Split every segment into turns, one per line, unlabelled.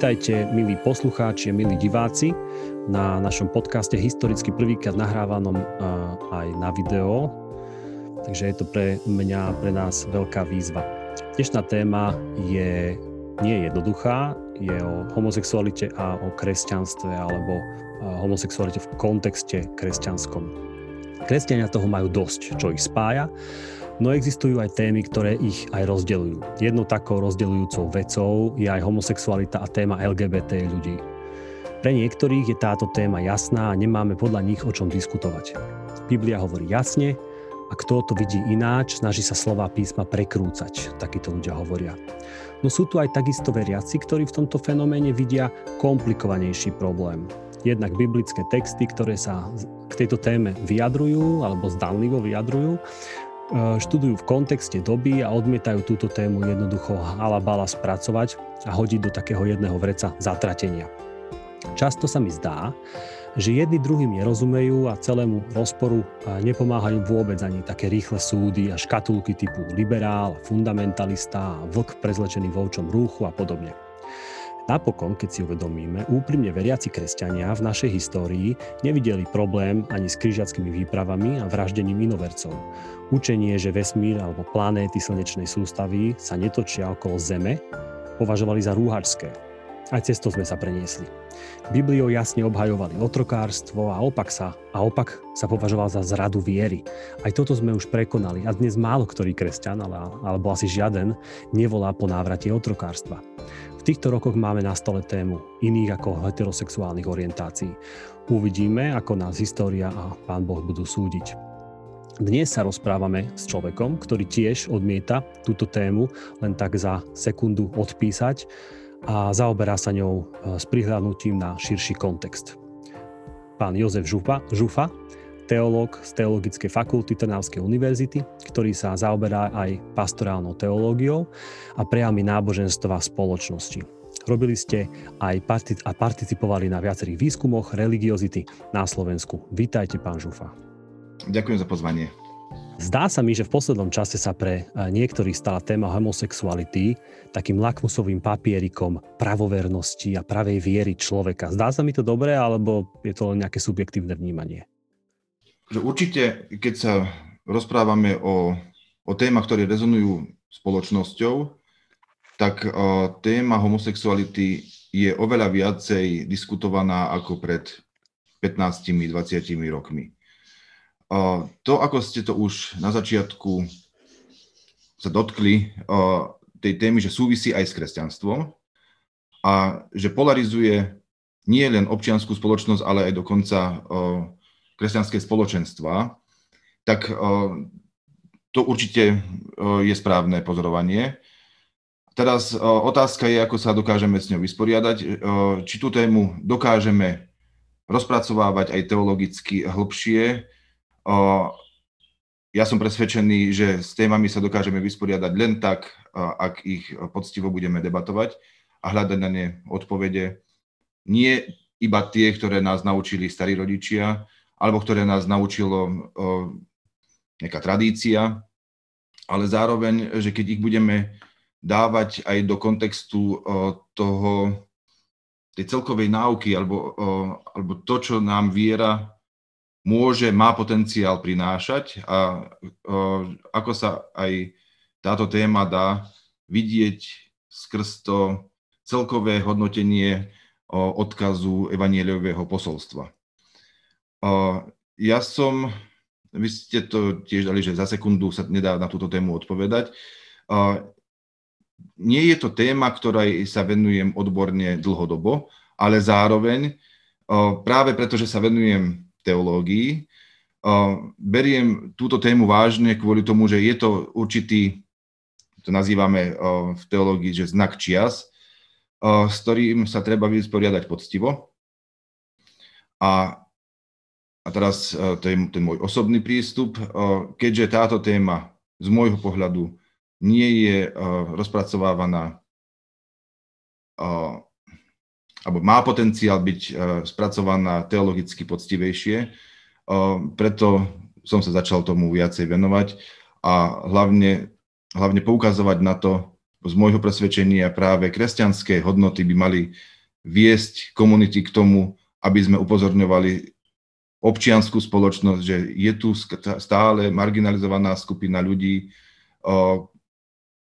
Vítajte, milí poslucháči milí diváci, na našom podcaste historicky prvýkrát nahrávanom aj na video. Takže je to pre mňa, pre nás veľká výzva. Dnešná téma je nie je jednoduchá, je o homosexualite a o kresťanstve alebo homosexualite v kontexte kresťanskom. Kresťania toho majú dosť, čo ich spája No existujú aj témy, ktoré ich aj rozdeľujú. Jednou takou rozdeľujúcou vecou je aj homosexualita a téma LGBT ľudí. Pre niektorých je táto téma jasná a nemáme podľa nich o čom diskutovať. Biblia hovorí jasne a kto to vidí ináč, snaží sa slova písma prekrúcať, takíto ľudia hovoria. No sú tu aj takisto veriaci, ktorí v tomto fenoméne vidia komplikovanejší problém. Jednak biblické texty, ktoré sa k tejto téme vyjadrujú alebo zdanlivo vyjadrujú študujú v kontexte doby a odmietajú túto tému jednoducho halabala spracovať a hodiť do takého jedného vreca zatratenia. Často sa mi zdá, že jedni druhým nerozumejú a celému rozporu nepomáhajú vôbec ani také rýchle súdy a škatulky typu liberál, fundamentalista, vlk prezlečený v rúchu a podobne. Napokon, keď si uvedomíme, úprimne veriaci kresťania v našej histórii nevideli problém ani s križiackými výpravami a vraždením inovercov. Učenie, že vesmír alebo planéty slnečnej sústavy sa netočia okolo Zeme, považovali za rúhačské. Aj cesto sme sa preniesli. Bibliou jasne obhajovali otrokárstvo a opak sa, a opak sa považoval za zradu viery. Aj toto sme už prekonali a dnes málo ktorý kresťan, ale, alebo asi žiaden, nevolá po návrate otrokárstva. V týchto rokoch máme na stole tému iných ako heterosexuálnych orientácií. Uvidíme, ako nás história a Pán Boh budú súdiť. Dnes sa rozprávame s človekom, ktorý tiež odmieta túto tému len tak za sekundu odpísať a zaoberá sa ňou e, s prihľadnutím na širší kontext. Pán Jozef Žufa, Žufa teológ z Teologickej fakulty Trnavskej univerzity, ktorý sa zaoberá aj pastorálnou teológiou a prejavmi náboženstva spoločnosti. Robili ste aj partic- a participovali na viacerých výskumoch religiozity na Slovensku. Vítajte, pán Žufa.
Ďakujem za pozvanie.
Zdá sa mi, že v poslednom čase sa pre niektorých stala téma homosexuality takým lakmusovým papierikom pravovernosti a pravej viery človeka. Zdá sa mi to dobré, alebo je to len nejaké subjektívne vnímanie?
určite, keď sa rozprávame o, o témach, ktoré rezonujú spoločnosťou, tak uh, téma homosexuality je oveľa viacej diskutovaná ako pred 15-20 rokmi. To, ako ste to už na začiatku sa dotkli, tej témy, že súvisí aj s kresťanstvom a že polarizuje nie len občianskú spoločnosť, ale aj dokonca kresťanské spoločenstva, tak to určite je správne pozorovanie. Teraz otázka je, ako sa dokážeme s ňou vysporiadať, či tú tému dokážeme rozpracovávať aj teologicky hĺbšie. Ja som presvedčený, že s témami sa dokážeme vysporiadať len tak, ak ich poctivo budeme debatovať a hľadať na ne odpovede. Nie iba tie, ktoré nás naučili starí rodičia, alebo ktoré nás naučilo nejaká tradícia, ale zároveň, že keď ich budeme dávať aj do kontextu toho, tej celkovej náuky, alebo, alebo to, čo nám viera môže, má potenciál prinášať a ako sa aj táto téma dá vidieť skrz to celkové hodnotenie odkazu evanieliového posolstva. Ja som, vy ste to tiež dali, že za sekundu sa nedá na túto tému odpovedať. Nie je to téma, ktorej sa venujem odborne dlhodobo, ale zároveň práve preto, že sa venujem teológii, beriem túto tému vážne kvôli tomu, že je to určitý, to nazývame v teológii, že znak čias, s ktorým sa treba vysporiadať poctivo. A a teraz to je ten môj osobný prístup, keďže táto téma z môjho pohľadu nie je rozpracovávaná alebo má potenciál byť spracovaná teologicky poctivejšie, preto som sa začal tomu viacej venovať a hlavne, hlavne poukazovať na to, z môjho presvedčenia práve kresťanské hodnoty by mali viesť komunity k tomu, aby sme upozorňovali občianskú spoločnosť, že je tu stále marginalizovaná skupina ľudí,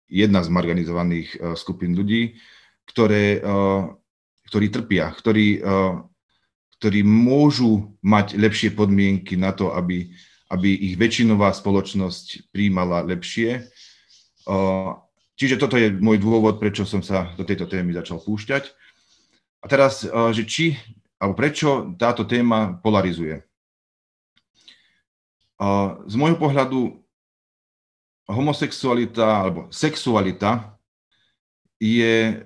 jedna z marginalizovaných skupín ľudí, ktoré, ktorí trpia, ktorí, ktorí môžu mať lepšie podmienky na to, aby, aby ich väčšinová spoločnosť príjmala lepšie. Čiže toto je môj dôvod, prečo som sa do tejto témy začal púšťať. A teraz, že či alebo prečo táto téma polarizuje. Z môjho pohľadu homosexualita alebo sexualita je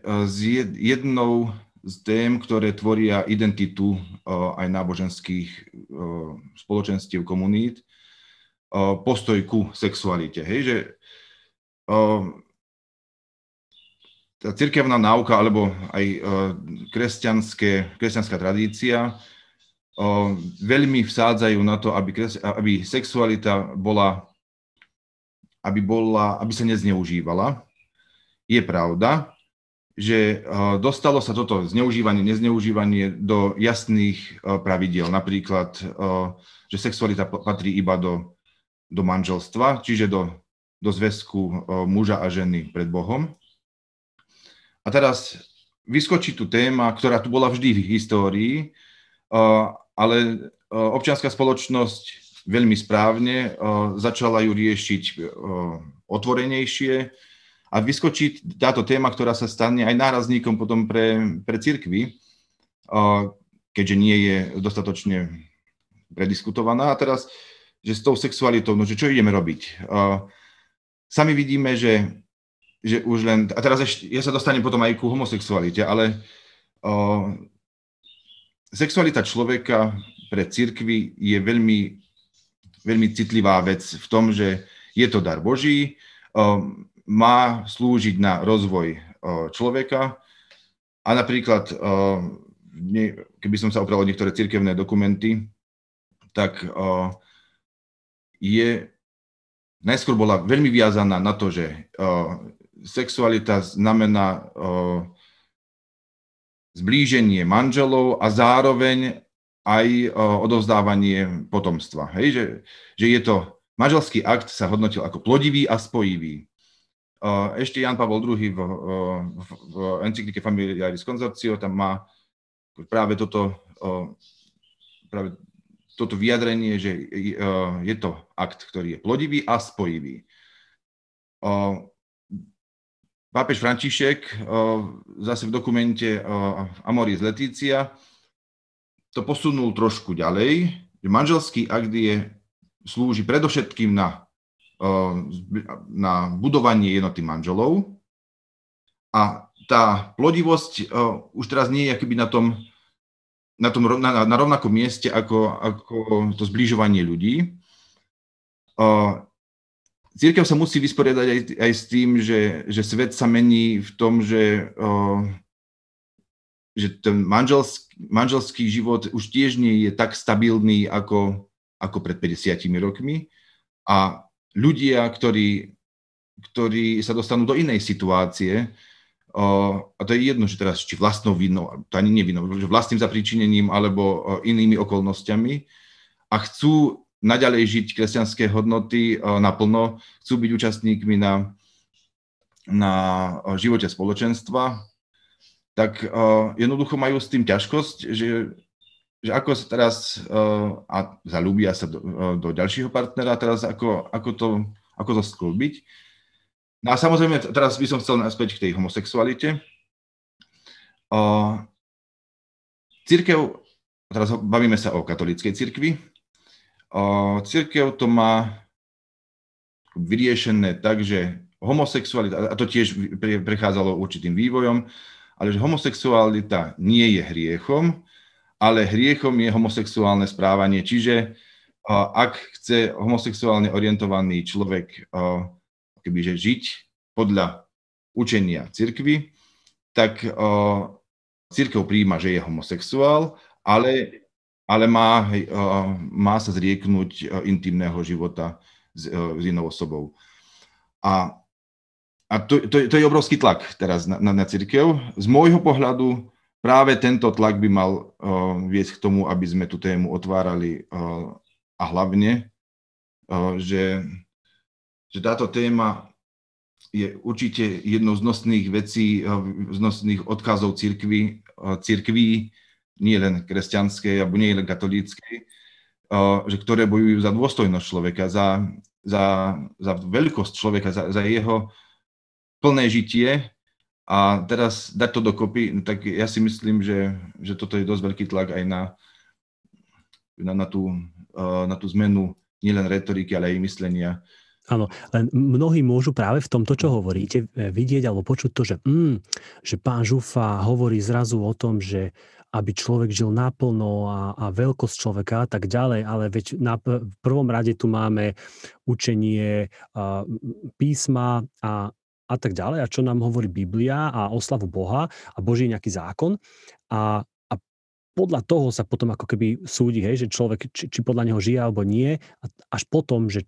jednou z tém, ktoré tvoria identitu e, aj náboženských e, spoločenstiev, komunít, postoj ku sexualite. Hej, že tá cirkevná náuka alebo aj e, kresťanská tradícia e, veľmi vsádzajú na to, aby, kres, aby sexualita bola, aby, bola, aby sa nezneužívala. Je pravda, že e, dostalo sa toto zneužívanie, nezneužívanie do jasných pravidiel. Napríklad, že sexualita patrí iba do, do manželstva, čiže do, do zväzku muža a ženy pred Bohom. A teraz vyskočí tu téma, ktorá tu bola vždy v histórii, ale občianská spoločnosť veľmi správne začala ju riešiť otvorenejšie a vyskočí táto téma, ktorá sa stane aj nárazníkom potom pre, pre cirkvy, keďže nie je dostatočne prediskutovaná. A teraz, že s tou sexualitou, no že čo ideme robiť? Sami vidíme, že že už len, a teraz ešte, ja sa dostanem potom aj ku homosexualite, ale sexualita človeka pre cirkvi je veľmi, veľmi citlivá vec v tom, že je to dar Boží, má slúžiť na rozvoj o, človeka a napríklad, ne, keby som sa opral o niektoré cirkevné dokumenty, tak o, je najskôr bola veľmi viazaná na to, že sexualita znamená zblíženie manželov a zároveň aj odovzdávanie potomstva. Hej, že, že je to, manželský akt sa hodnotil ako plodivý a spojivý. Ešte Jan Pavel II v, v, v encyklike Familiaris Consortio tam má práve toto, práve toto vyjadrenie, že je to akt, ktorý je plodivý a spojivý. Pápež František zase v dokumente Amoris Letícia to posunul trošku ďalej, že manželský akt je, slúži predovšetkým na, na budovanie jednoty manželov a tá plodivosť už teraz nie je akoby na tom, na, tom, na, na rovnakom mieste ako, ako to zbližovanie ľudí. Církev sa musí vysporiadať aj, aj s tým, že, že svet sa mení v tom, že, o, že ten manželský, manželský život už tiež nie je tak stabilný ako, ako pred 50 rokmi a ľudia, ktorí, ktorí sa dostanú do inej situácie, a to je jedno, že teraz či vlastnou vinou, to ani nevinou, vlastným zapríčinením alebo inými okolnostiami a chcú naďalej žiť kresťanské hodnoty naplno, chcú byť účastníkmi na, na živote spoločenstva, tak jednoducho majú s tým ťažkosť, že, že ako sa teraz uh, a zalúbia sa do, uh, do ďalšieho partnera, teraz ako, ako, to, ako to sklbiť. No a samozrejme, teraz by som chcel naspäť k tej homosexualite. Uh, církev, teraz bavíme sa o katolíckej cirkvi, Církev to má vyriešené tak, že homosexualita, a to tiež prechádzalo určitým vývojom, ale že homosexualita nie je hriechom, ale hriechom je homosexuálne správanie. Čiže ak chce homosexuálne orientovaný človek kebyže žiť podľa učenia cirkvy, tak církev príjma, že je homosexuál, ale ale má, má sa zrieknúť eh, intimného života s, eh, s inou osobou. A a to, to, to je obrovský tlak teraz na, na, na církev. Z môjho pohľadu práve tento tlak by mal uh, viesť k tomu, aby sme tú tému otvárali uh, a hlavne, uh, že, že táto téma je určite jednou z nosných vecí, z nosných odkazov církvy, církví, nie len kresťanskej, alebo nie len katolíckej, že ktoré bojujú za dôstojnosť človeka, za, za, za veľkosť človeka, za, za jeho plné žitie a teraz dať to dokopy, no tak ja si myslím, že, že toto je dosť veľký tlak aj na, na, na, tú, na tú zmenu nielen retoriky, ale aj myslenia.
Áno, len mnohí môžu práve v tomto, čo hovoríte, e, vidieť alebo počuť to, že, mm, že pán Žufa hovorí zrazu o tom, že aby človek žil naplno a, a veľkosť človeka a tak ďalej, ale veď na, v prvom rade tu máme učenie a, písma a a tak ďalej, a čo nám hovorí Biblia a oslavu Boha a Boží nejaký zákon. A, a podľa toho sa potom ako keby súdi, hej, že človek, či, či podľa neho žije alebo nie, a až potom, že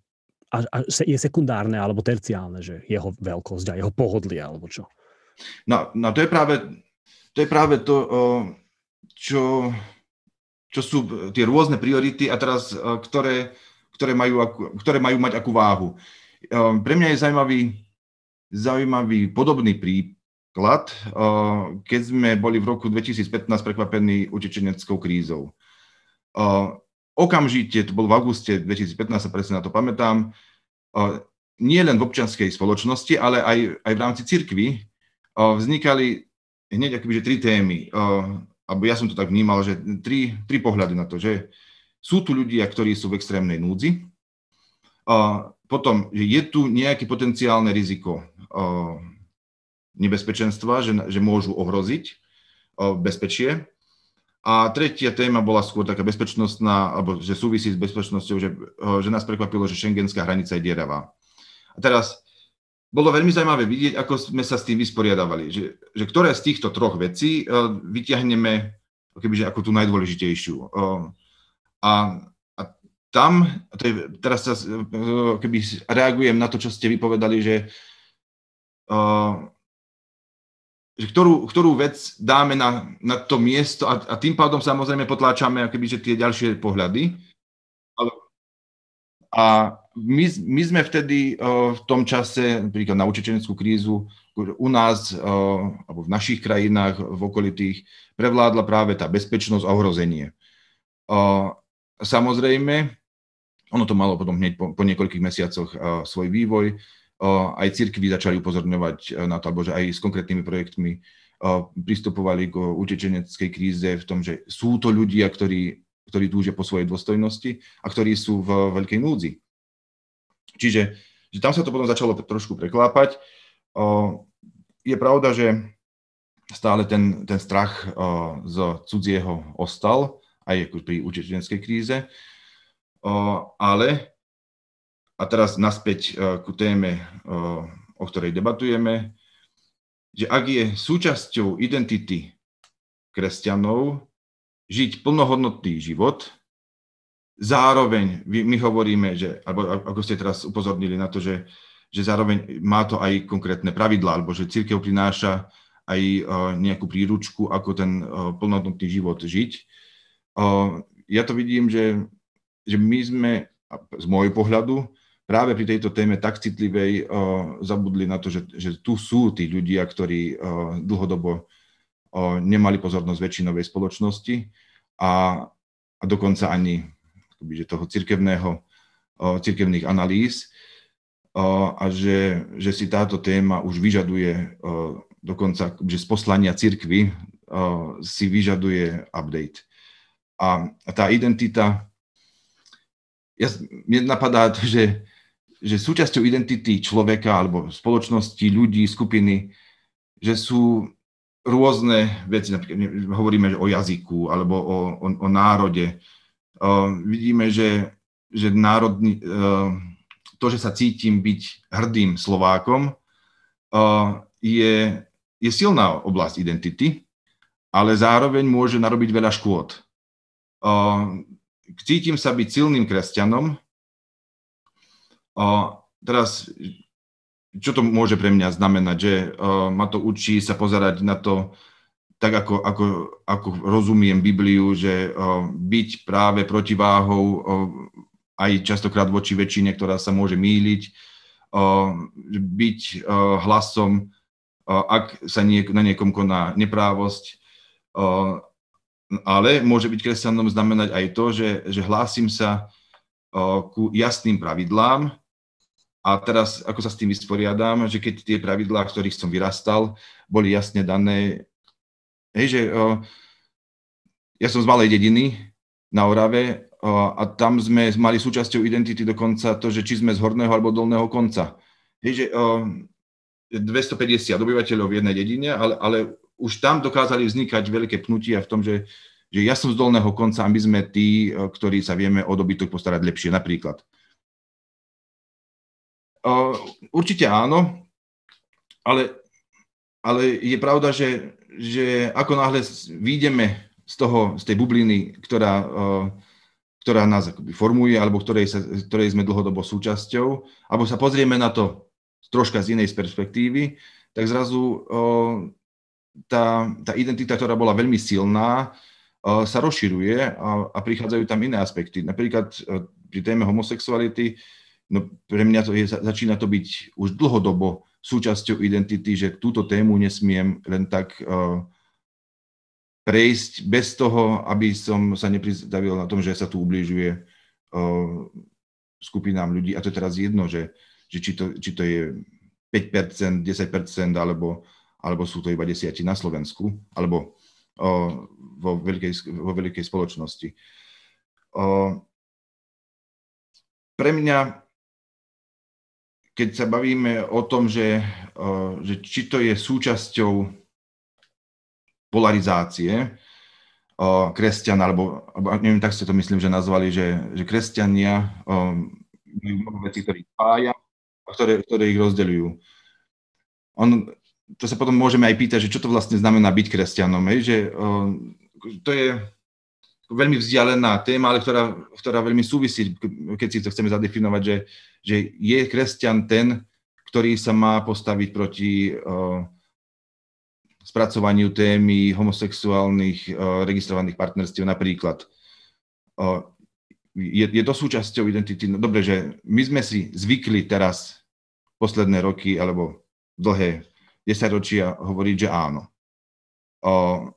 až, až je sekundárne alebo terciálne, že jeho veľkosť a jeho pohodlie alebo čo.
No, no to je práve to, je práve to čo, čo sú tie rôzne priority a teraz, ktoré, ktoré, majú, ktoré majú mať akú váhu. Pre mňa je zaujímavý zaujímavý podobný príklad, keď sme boli v roku 2015 prekvapení utečeneckou krízou. Okamžite, to bol v auguste 2015, sa presne na to pamätám, nie len v občianskej spoločnosti, ale aj, aj v rámci cirkvy vznikali hneď akoby, tri témy. Alebo ja som to tak vnímal, že tri, tri pohľady na to, že sú tu ľudia, ktorí sú v extrémnej núdzi, potom, že je tu nejaké potenciálne riziko nebezpečenstva, že, že môžu ohroziť bezpečie. A tretia téma bola skôr taká bezpečnostná, alebo že súvisí s bezpečnosťou, že, že nás prekvapilo, že šengenská hranica je dieravá. A teraz bolo veľmi zaujímavé vidieť, ako sme sa s tým vysporiadavali, že, že ktoré z týchto troch vecí vyťahneme kebyže ako tú najdôležitejšiu. A tam, to je, teraz sa keby reagujem na to, čo ste vypovedali, že, že ktorú, ktorú vec dáme na, na to miesto a, a tým pádom samozrejme potláčame keby, že tie ďalšie pohľady. A my, my sme vtedy uh, v tom čase, napríklad na učečenskú krízu, u nás uh, alebo v našich krajinách, v okolitých, prevládla práve tá bezpečnosť a ohrozenie. Uh, samozrejme, ono to malo potom hneď po, po niekoľkých mesiacoch svoj vývoj. Aj cirkvi začali upozorňovať uh, na to, alebo že aj s konkrétnymi projektmi pristupovali k utečeneckej kríze v tom, že sú to ľudia, ktorí, ktorí túžia po svojej dôstojnosti a ktorí sú v veľkej núdzi. Čiže že tam sa to potom začalo trošku preklápať. Je pravda, že stále ten, ten strach z cudzieho ostal, aj pri utečeneckej kríze ale, a teraz naspäť ku téme, o ktorej debatujeme, že ak je súčasťou identity kresťanov žiť plnohodnotný život, zároveň my hovoríme, že, alebo ako ste teraz upozornili na to, že, že zároveň má to aj konkrétne pravidlá, alebo že církev prináša aj nejakú príručku, ako ten plnohodnotný život žiť. Ja to vidím, že že my sme, z môjho pohľadu, práve pri tejto téme tak citlivej uh, zabudli na to, že, že tu sú tí ľudia, ktorí uh, dlhodobo uh, nemali pozornosť väčšinovej spoločnosti a, a dokonca ani že toho cirkevného, cirkevných analýz a že, že si táto téma už vyžaduje dokonca že z poslania cirkvy si vyžaduje update. A, a tá identita ja, mne napadá to, že, že súčasťou identity človeka alebo spoločnosti, ľudí, skupiny, že sú rôzne veci, napríklad hovoríme o jazyku alebo o, o, o národe. Uh, vidíme, že, že národný, uh, to, že sa cítim byť hrdým Slovákom, uh, je, je silná oblasť identity, ale zároveň môže narobiť veľa škôd. Uh, cítim sa byť silným kresťanom. A teraz čo to môže pre mňa znamenať, že uh, ma to učí sa pozerať na to tak, ako, ako, ako rozumiem Bibliu, že uh, byť práve protiváhou uh, aj častokrát voči väčšine, ktorá sa môže míliť, byť hlasom, ak sa niek- na niekom koná neprávosť, ale môže byť kresťanom znamenať aj to, že, že hlásim sa ku jasným pravidlám, a teraz, ako sa s tým vysporiadam, že keď tie pravidlá, ktorých som vyrastal, boli jasne dané, hej, že o, ja som z malej dediny na Orave o, a tam sme mali súčasťou identity dokonca to, že či sme z horného alebo dolného konca. Hej, že o, 250 obyvateľov v jednej dedine, ale, ale už tam dokázali vznikať veľké pnutia v tom, že, že ja som z dolného konca a my sme tí, ktorí sa vieme o dobytok postarať lepšie, napríklad. Určite áno, ale, ale je pravda, že, že ako náhle výjdeme z, toho, z tej bubliny, ktorá, ktorá nás akoby formuje, alebo ktorej, sa, ktorej sme dlhodobo súčasťou, alebo sa pozrieme na to troška z inej perspektívy, tak zrazu tá, tá identita, ktorá bola veľmi silná, sa rozširuje a, a prichádzajú tam iné aspekty. Napríklad pri téme homosexuality no pre mňa to je, začína to byť už dlhodobo súčasťou identity, že túto tému nesmiem len tak uh, prejsť bez toho, aby som sa nepristavil na tom, že sa tu ubližuje uh, skupinám ľudí. A to je teraz jedno, že, že či, to, či to je 5%, 10% alebo, alebo sú to iba desiati na Slovensku, alebo uh, vo, veľkej, vo veľkej spoločnosti. Uh, pre mňa keď sa bavíme o tom, že, že či to je súčasťou polarizácie kresťan, alebo, alebo neviem, tak ste to myslím, že nazvali, že, že kresťania majú mnoho vecí, ktoré ich spája a ktoré, ktoré ich rozdeľujú. On, to sa potom môžeme aj pýtať, že čo to vlastne znamená byť kresťanom, hej? že to je veľmi vzdialená téma, ale ktorá, ktorá veľmi súvisí, keď si to chceme zadefinovať, že, že je kresťan ten, ktorý sa má postaviť proti uh, spracovaniu témy homosexuálnych uh, registrovaných partnerstiev napríklad. Uh, je, je to súčasťou identity? No, dobre, že my sme si zvykli teraz posledné roky alebo dlhé desaťročia hovoriť, že áno. Uh,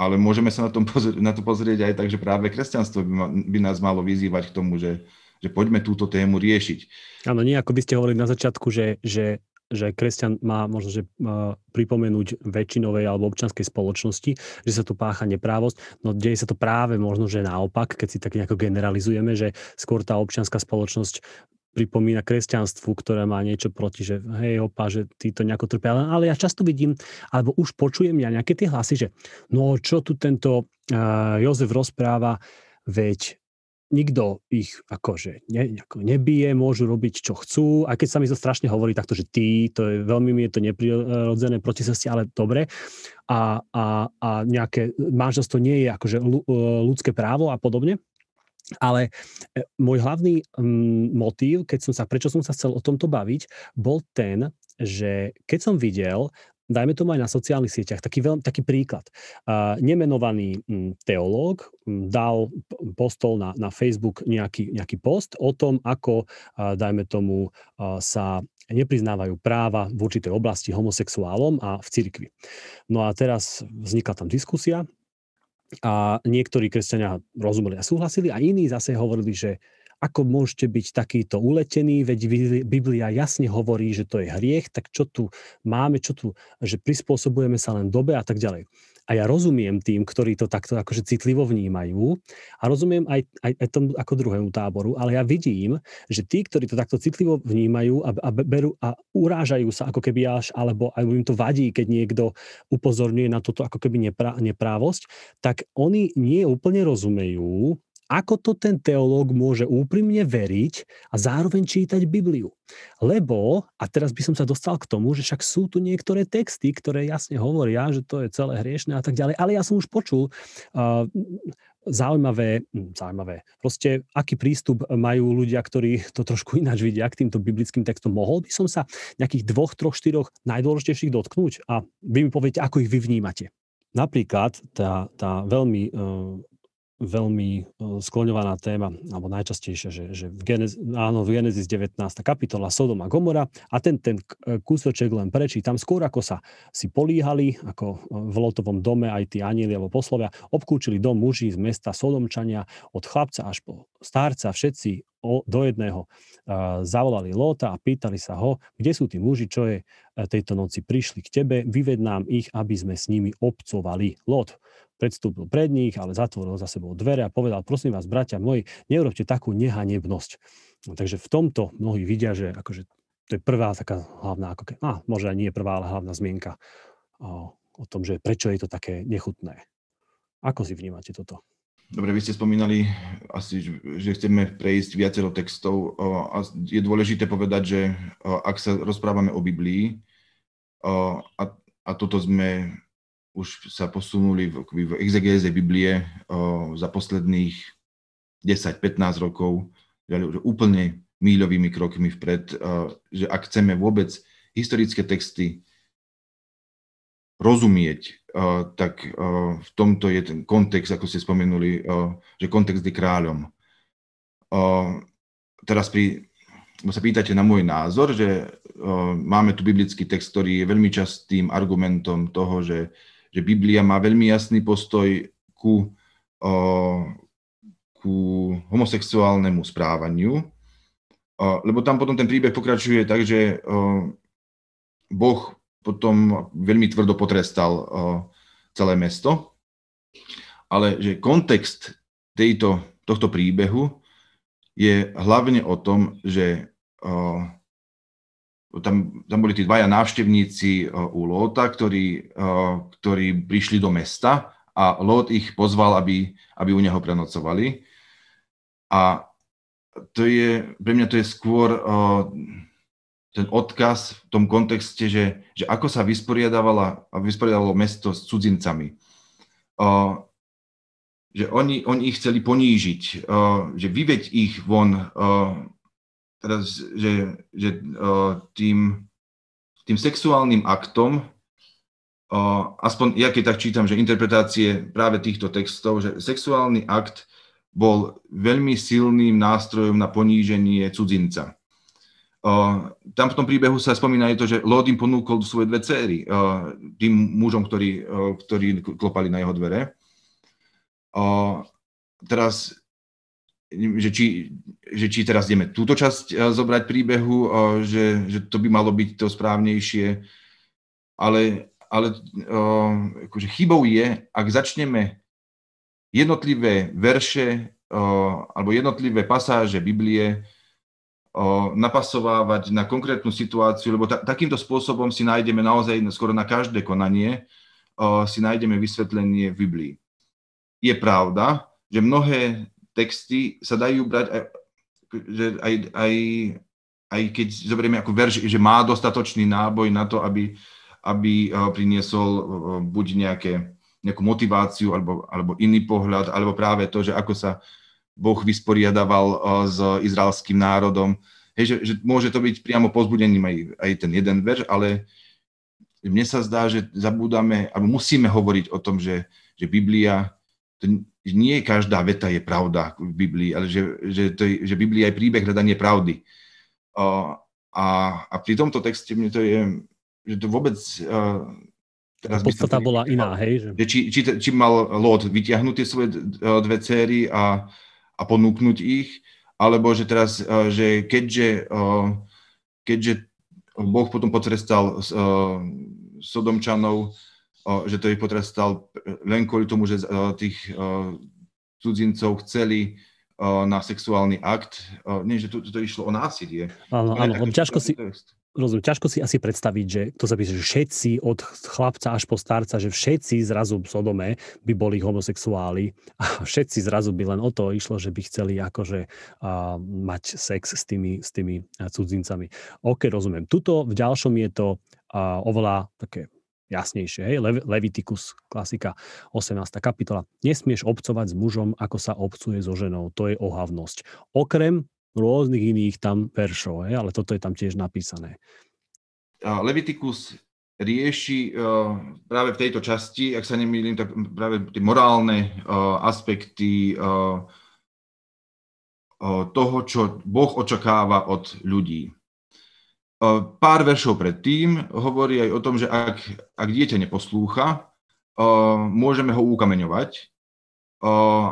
ale môžeme sa na, tom pozrieť, na to pozrieť aj tak, že práve kresťanstvo by, ma, by nás malo vyzývať k tomu, že, že poďme túto tému riešiť.
Áno, nie ako by ste hovorili na začiatku, že, že, že kresťan má možno že, uh, pripomenúť väčšinovej alebo občanskej spoločnosti, že sa tu pácha neprávosť. No deje sa to práve možno, že naopak, keď si tak nejako generalizujeme, že skôr tá občianská spoločnosť pripomína kresťanstvu, ktoré má niečo proti, že hej, opa, že títo nejako trpia. Ale ja často vidím, alebo už počujem ja nejaké tie hlasy, že no čo tu tento uh, Jozef rozpráva, veď nikto ich akože ne, nebije, môžu robiť, čo chcú. A keď sa mi to strašne hovorí takto, že ty, to je veľmi mi je to neprirodzené proti sesti, ale dobre. A, a, a nejaké manželstvo nie je akože ľudské právo a podobne. Ale e, môj hlavný mm, motív, keď som sa, prečo som sa chcel o tomto baviť, bol ten, že keď som videl, dajme tomu aj na sociálnych sieťach, taký, veľ, taký príklad. Nemenovaný um, teológ um, dal, postol na, na Facebook nejaký, nejaký post o tom, ako, dajme tomu, sa nepriznávajú práva v určitej oblasti homosexuálom a v cirkvi. No a teraz vznikla tam diskusia, a niektorí kresťania rozumeli a súhlasili a iní zase hovorili, že ako môžete byť takýto uletený, veď Biblia jasne hovorí, že to je hriech, tak čo tu máme, čo tu, že prispôsobujeme sa len dobe a tak ďalej. A ja rozumiem tým, ktorí to takto akože citlivo vnímajú a rozumiem aj, aj, aj tomu ako druhému táboru, ale ja vidím, že tí, ktorí to takto citlivo vnímajú a, a berú a urážajú sa ako keby až, alebo aj im to vadí, keď niekto upozorňuje na toto ako keby neprá, neprávosť, tak oni nie úplne rozumejú, ako to ten teológ môže úprimne veriť a zároveň čítať Bibliu. Lebo, a teraz by som sa dostal k tomu, že však sú tu niektoré texty, ktoré jasne hovoria, že to je celé hriešne a tak ďalej, ale ja som už počul uh, zaujímavé, hm, zaujímavé, proste aký prístup majú ľudia, ktorí to trošku ináč vidia k týmto biblickým textom. Mohol by som sa nejakých dvoch, troch, štyroch najdôležitejších dotknúť a vy mi poviete, ako ich vy vnímate. Napríklad tá, tá veľmi uh, veľmi e, skloňovaná téma, alebo najčastejšia, že, že v, Genesis, áno, v Genesis 19. kapitola Sodom a Gomora a ten, ten e, kúsoček len prečítam, skôr ako sa si políhali, ako e, v Lotovom dome aj tí anieli alebo poslovia, obkúčili dom muží z mesta Sodomčania od chlapca až po starca, všetci do jedného zavolali Lóta a pýtali sa ho, kde sú tí muži, čo je tejto noci prišli k tebe, vyved nám ich, aby sme s nimi obcovali. Lot predstúpil pred nich, ale zatvoril za sebou dvere a povedal, prosím vás, bratia moji, neurobte takú nehanebnosť. No, takže v tomto mnohí vidia, že akože to je prvá taká hlavná, ako ke, a možno nie prvá, ale hlavná zmienka o, o tom, že prečo je to také nechutné. Ako si vnímate toto?
Dobre, vy ste spomínali asi, že chceme prejsť viacero textov a je dôležité povedať, že ak sa rozprávame o Biblii a, a toto sme už sa posunuli v, v exegéze Biblie za posledných 10-15 rokov, že úplne míľovými krokmi vpred, že ak chceme vôbec historické texty rozumieť, tak o, v tomto je ten kontext, ako ste spomenuli, o, že kontext je kráľom. Teraz pri, sa pýtate na môj názor, že máme tu biblický text, ktorý je veľmi častým argumentom toho, že že Biblia má veľmi jasný postoj ku, ku homosexuálnemu správaniu, lebo tam potom ten príbeh pokračuje tak, že Boh potom veľmi tvrdo potrestal o, celé mesto, ale že kontext tejto, tohto príbehu je hlavne o tom, že o, tam, tam boli tí dvaja návštevníci uh, u Lóta, ktorí, ktorí prišli do mesta a Lót ich pozval, aby, aby u neho prenocovali. A to je, pre mňa to je skôr ten odkaz v tom kontexte, že, že ako sa vysporiadávala, vysporiadávalo mesto s cudzincami. Uh, že oni, oni ich chceli ponížiť, uh, že vyveď ich von, uh, teraz, že, že uh, tým, tým sexuálnym aktom, uh, aspoň ja keď tak čítam, že interpretácie práve týchto textov, že sexuálny akt bol veľmi silným nástrojom na poníženie cudzinca. Tam v tom príbehu sa spomína aj to, že Lód im ponúkol svoje dve céry tým mužom, ktorí, ktorí klopali na jeho dvere. Teraz že či, že či teraz ideme túto časť eh, zobrať príbehu, eh, že, že to by malo byť to správnejšie, ale, ale akože chybou je, ak začneme jednotlivé verše alebo jednotlivé pasáže Biblie napasovávať na konkrétnu situáciu, lebo ta, takýmto spôsobom si nájdeme naozaj skoro na každé konanie, si nájdeme vysvetlenie v Biblii. Je pravda, že mnohé texty sa dajú brať aj, že aj, aj, aj keď zoberieme ako verš, že má dostatočný náboj na to, aby, aby priniesol buď nejaké, nejakú motiváciu alebo, alebo iný pohľad, alebo práve to, že ako sa Boh vysporiadaval eh, s izraelským národom. Hej, že, že môže to byť priamo pozbudením aj, aj ten jeden verš, ale mne sa zdá, že zabúdame, alebo musíme hovoriť o tom, že, že Biblia to nie každá veta je pravda v Biblii, ale že, že, to je, že Biblia je príbeh hľadanie pravdy. Uh, a, a pri tomto texte mne to je, že to vôbec... Uh,
teraz Podstata bola iná, hej?
Že... Či, či, či mal Lot vyťahnuť tie svoje dve céry a, a ponúknuť ich, alebo že teraz, uh, že keďže, uh, keďže Boh potom potrestal uh, Sodomčanov, že to ich potrestal len kvôli tomu, že tých cudzincov chceli na sexuálny akt. Nie, že to, to išlo o násilie.
Áno, áno, ťažko si, rozumiem, ťažko si asi predstaviť, že to sa píše, že všetci od chlapca až po starca, že všetci zrazu v Sodome by boli homosexuáli a všetci zrazu by len o to išlo, že by chceli akože uh, mať sex s tými, s tými cudzincami. OK, rozumiem. Tuto v ďalšom je to uh, oveľa také jasnejšie. Hej? Le- Levitikus, klasika, 18. kapitola. Nesmieš obcovať s mužom, ako sa obcuje so ženou. To je ohavnosť. Okrem rôznych iných tam veršov, hej? ale toto je tam tiež napísané.
Levitikus rieši uh, práve v tejto časti, ak sa nemýlim, tak práve tie morálne uh, aspekty uh, toho, čo Boh očakáva od ľudí. Pár veršov predtým hovorí aj o tom, že ak, ak dieťa neposlúcha, môžeme ho ukameňovať,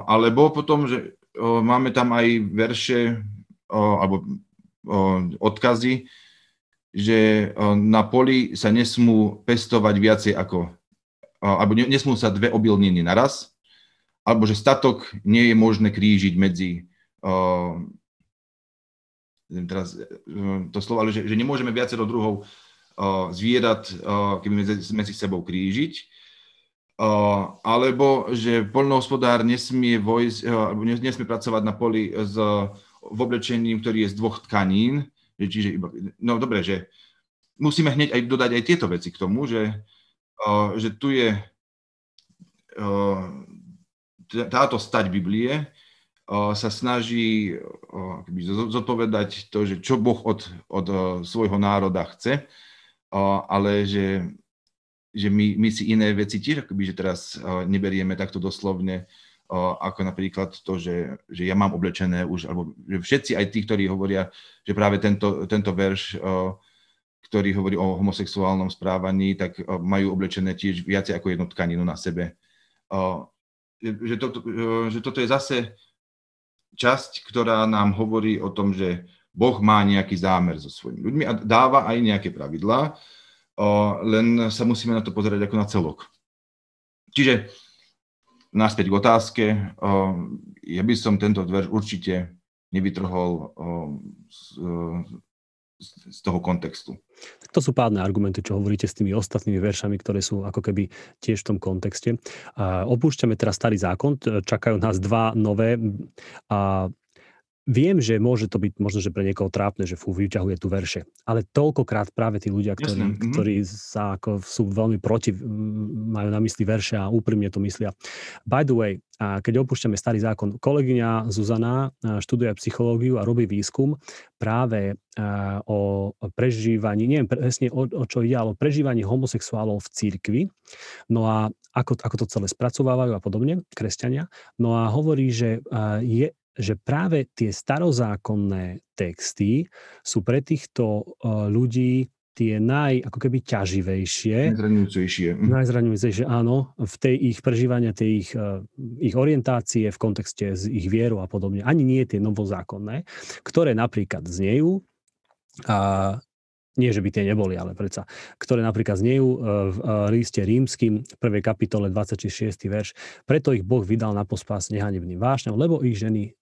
alebo potom, že máme tam aj verše alebo odkazy, že na poli sa nesmú pestovať viacej ako, alebo nesmú sa dve obilniny naraz, alebo že statok nie je možné krížiť medzi teraz to slovo, ale že, že nemôžeme viacero druhov uh, zvierat, keby medzi, sebou krížiť, alebo že poľnohospodár nesmie, vojsť, nesmie pracovať na poli s v oblečením, ktorý je z dvoch tkanín, čiže iba, no dobre, že musíme hneď aj dodať aj tieto veci k tomu, že, uh, že tu je uh, táto stať Biblie, sa snaží zodpovedať to, že čo Boh od, od svojho národa chce, ale že, že my, my si iné veci tiež akoby, že teraz neberieme takto doslovne, ako napríklad to, že, že ja mám oblečené už, alebo že všetci aj tí, ktorí hovoria, že práve tento, tento verš, ktorý hovorí o homosexuálnom správaní, tak majú oblečené tiež viacej ako jednu tkaninu na sebe. Že, to, že toto je zase časť, ktorá nám hovorí o tom, že Boh má nejaký zámer so svojimi ľuďmi a dáva aj nejaké pravidlá, len sa musíme na to pozerať ako na celok. Čiže náspäť k otázke, ja by som tento dver určite nevytrhol z toho kontextu.
To sú pádne argumenty, čo hovoríte s tými ostatnými veršami, ktoré sú ako keby tiež v tom kontexte. Opúšťame teraz starý zákon, čakajú nás dva nové. A Viem, že môže to byť možno, že pre niekoho trápne, že fú, vyťahuje tu verše. Ale toľkokrát práve tí ľudia, ktorí, Jasne, mhm. ktorí sa ako sú veľmi proti, majú na mysli verše a úprimne to myslia. By the way, keď opúšťame starý zákon, kolegyňa Zuzana študuje psychológiu a robí výskum práve o prežívaní, neviem presne o, o čo ide, ale o prežívaní homosexuálov v církvi. No a ako, ako to celé spracovávajú a podobne, kresťania. No a hovorí, že je že práve tie starozákonné texty sú pre týchto uh, ľudí tie naj, ako keby ťaživejšie.
Najzraňujúcejšie.
Mhm. Najzraňujúcejšie, áno. V tej ich prežívania, tej ich, uh, ich orientácie v kontexte s ich vierou a podobne. Ani nie tie novozákonné, ktoré napríklad znejú, a nie, že by tie neboli, ale predsa, ktoré napríklad znejú uh, v líste rímským, v prvej kapitole 26. verš. Preto ich Boh vydal na pospas nehanebným vášňom, lebo ich ženy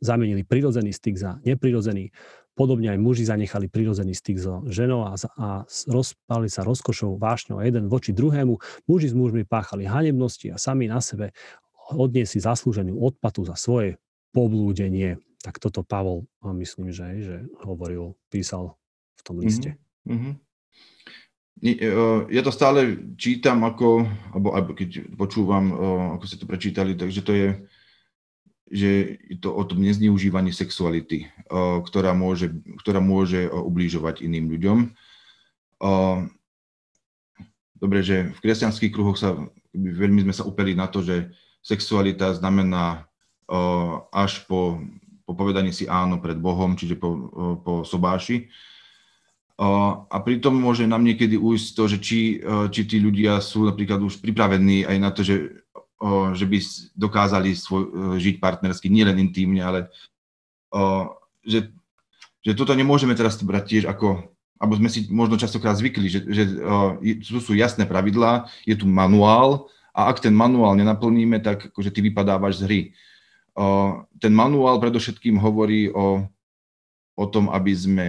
zamenili prirodzený styk za neprirodzený. Podobne aj muži zanechali prirodzený styk so ženou a, a rozpali sa rozkošou vášňou jeden voči druhému. Muži s mužmi páchali hanebnosti a sami na sebe odniesli zaslúženú odpatu za svoje poblúdenie. Tak toto Pavol, myslím, že, že hovoril, písal v tom liste. Mm-hmm.
Ja to stále čítam ako, alebo, alebo keď počúvam, ako ste to prečítali, takže to je že je to o tom nezneužívaní sexuality, ktorá môže, ktorá môže ublížovať iným ľuďom. Dobre, že v kresťanských kruhoch sa, veľmi sme sa upeli na to, že sexualita znamená až po, po povedaní si áno pred Bohom, čiže po, po sobáši. A pritom môže nám niekedy ujsť to, že či, či tí ľudia sú napríklad už pripravení aj na to, že že by dokázali svoj, e, žiť partnersky, nielen intímne, ale že, že toto nemôžeme teraz brať tiež ako, alebo sme si možno častokrát zvykli, že, že o, sú, jasné pravidlá, je tu manuál a ak ten manuál nenaplníme, tak akože ty vypadávaš z hry. Ten manuál predovšetkým hovorí o, o tom, aby sme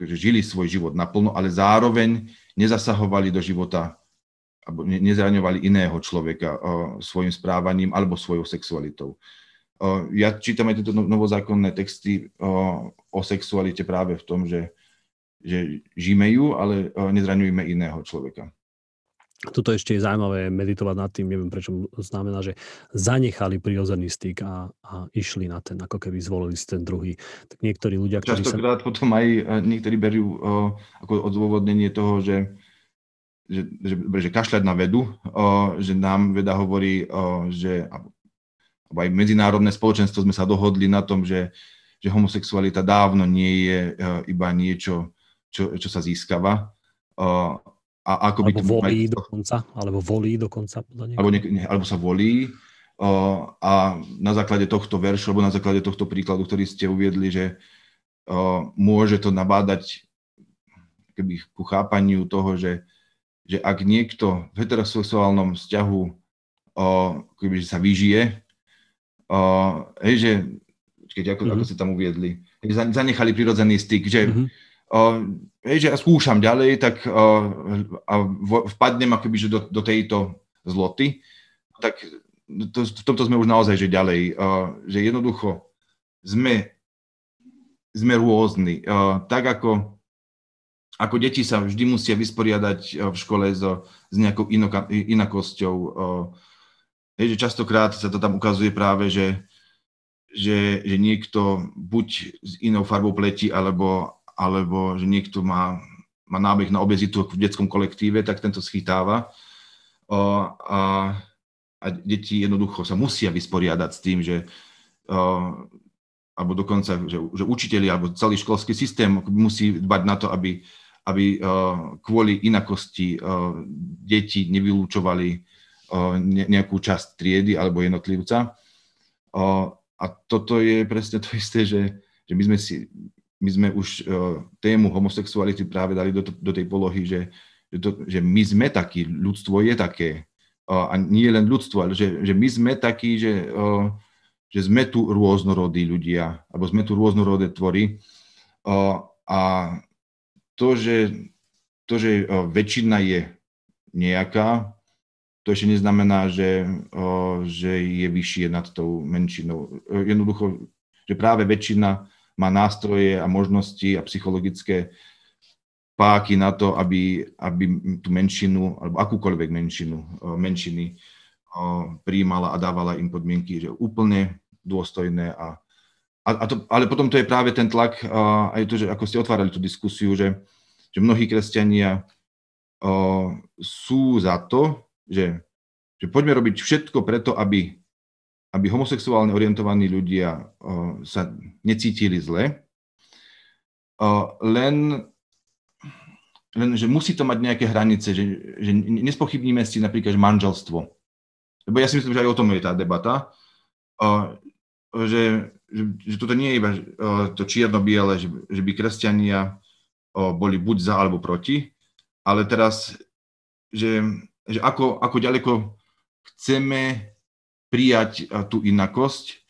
žili svoj život naplno, ale zároveň nezasahovali do života alebo nezraňovali iného človeka svojim správaním alebo svojou sexualitou. Ja čítam aj tieto no, novozákonné texty o sexualite práve v tom, že, že žijeme ju, ale nezraňujeme iného človeka.
Tuto ešte je zaujímavé meditovať nad tým, neviem prečo znamená, že zanechali prirodzený styk a, a išli na ten, ako keby zvolili si ten druhý. Tak niektorí ľudia,
ktorí Častokrát sa... potom aj niektorí berú ako odôvodnenie toho, že, že, že, že kašľať na vedu, o, že nám veda hovorí, o, že alebo aj medzinárodné spoločenstvo sme sa dohodli na tom, že, že homosexualita dávno nie je iba niečo, čo, čo sa získava. O,
a ako alebo by volí mať... dokonca, alebo volí dokonca.
Alebo, ne, ne, alebo sa volí uh, a na základe tohto veršu, alebo na základe tohto príkladu, ktorý ste uviedli, že uh, môže to nabádať keby ku chápaniu toho, že, že ak niekto v heterosexuálnom vzťahu keby, že sa vyžije, uh, hej, že keď, ako, mm-hmm. ako ste tam uviedli, že zanechali prirodzený styk, že mm-hmm hej, že ja skúšam ďalej, tak a vpadnem akoby, že do, do tejto zloty, tak to, v tomto sme už naozaj, že ďalej, že jednoducho sme, sme rôzni. Tak ako, ako deti sa vždy musia vysporiadať v škole so, s nejakou inoka, inakosťou, hej, že častokrát sa to tam ukazuje práve, že, že, že niekto buď s inou farbou pleti, alebo alebo že niekto má, má nábeh na obezitu v detskom kolektíve, tak tento schytáva. O, a, a deti jednoducho sa musia vysporiadať s tým, že o, alebo dokonca, že, že učiteľi alebo celý školský systém musí dbať na to, aby, aby kvôli inakosti deti nevylúčovali nejakú časť triedy alebo jednotlivca. A toto je presne to isté, že, že my sme si my sme už tému homosexuality práve dali do, do tej polohy, že, že, to, že my sme takí, ľudstvo je také. A nie len ľudstvo, ale že, že my sme takí, že, že sme tu rôznorodí ľudia, alebo sme tu rôznorodé tvory. A to, že, to, že uh, väčšina je nejaká, to ešte neznamená, že, uh, že je vyššie nad tou menšinou. Uh, jednoducho, že práve väčšina má nástroje a možnosti a psychologické páky na to, aby, aby tú menšinu, alebo akúkoľvek menšinu, menšiny prijímala a dávala im podmienky, že úplne dôstojné. A, a, a to, ale potom to je práve ten tlak, aj to, že ako ste otvárali tú diskusiu, že, že mnohí kresťania sú za to, že, že poďme robiť všetko preto, aby aby homosexuálne orientovaní ľudia sa necítili zle, len, len, že musí to mať nejaké hranice, že, že nespochybníme si napríklad manželstvo. Lebo ja si myslím, že aj o tom je tá debata, že, že, že toto nie je iba to čierno-biele, že, že by kresťania boli buď za alebo proti, ale teraz, že, že ako, ako ďaleko chceme prijať tú inakosť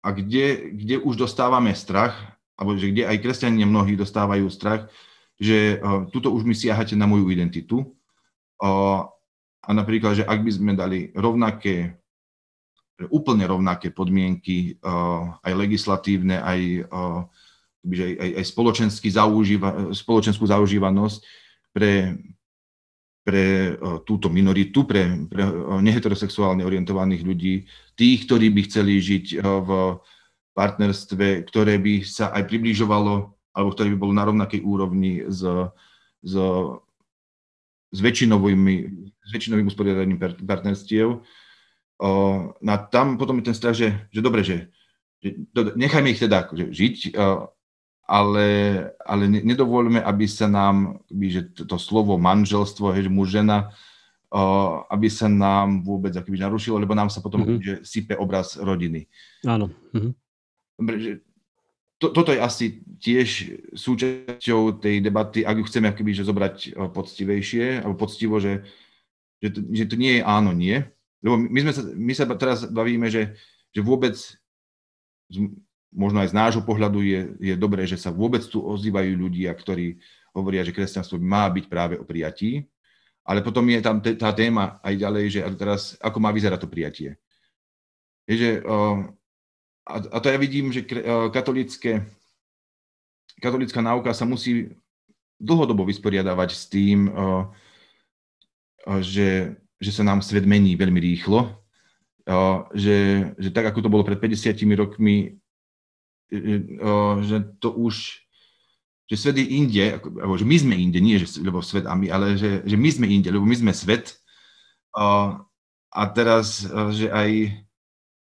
a kde, kde už dostávame strach, alebo že kde aj kresťania mnohí dostávajú strach, že tuto už mi siahate na moju identitu. A napríklad, že ak by sme dali rovnaké, úplne rovnaké podmienky, uh, aj legislatívne, aj, uh, aj, aj, zaužíva, spoločenskú zaužívanosť pre, pre túto minoritu, pre, pre neheterosexuálne orientovaných ľudí, tých, ktorí by chceli žiť v partnerstve, ktoré by sa aj približovalo, alebo ktoré by bolo na rovnakej úrovni s, s, s, väčšinovými, s väčšinovým usporiadaním partnerstiev. Na, tam potom je ten strach, že, že dobre, že, že nechajme ich teda akože žiť, ale, ale nedovolíme, aby sa nám, že to, to slovo manželstvo, hej, muž, žena, uh, aby sa nám vôbec akoby narušilo, lebo nám sa potom mm-hmm. že sype obraz rodiny.
Áno. Mm-hmm.
že to, toto je asi tiež súčasťou tej debaty, ak ju chceme akoby, že zobrať poctivejšie, alebo poctivo, že, že, to, že to nie je áno, nie. Lebo my, sme sa, my sa teraz bavíme, že, že vôbec možno aj z nášho pohľadu je, je dobré, že sa vôbec tu ozývajú ľudia, ktorí hovoria, že kresťanstvo má byť práve o prijatí, ale potom je tam tá téma aj ďalej, že teraz ako má vyzerať to prijatie. Je, že, a, a to ja vidím, že katolické, katolická náuka sa musí dlhodobo vysporiadavať s tým, že, že sa nám svet mení veľmi rýchlo, že, že tak, ako to bolo pred 50 rokmi, že to už, že svet je inde, alebo že my sme inde, nie že, lebo svet a my, ale že, že my sme inde, lebo my sme svet. A teraz, že aj,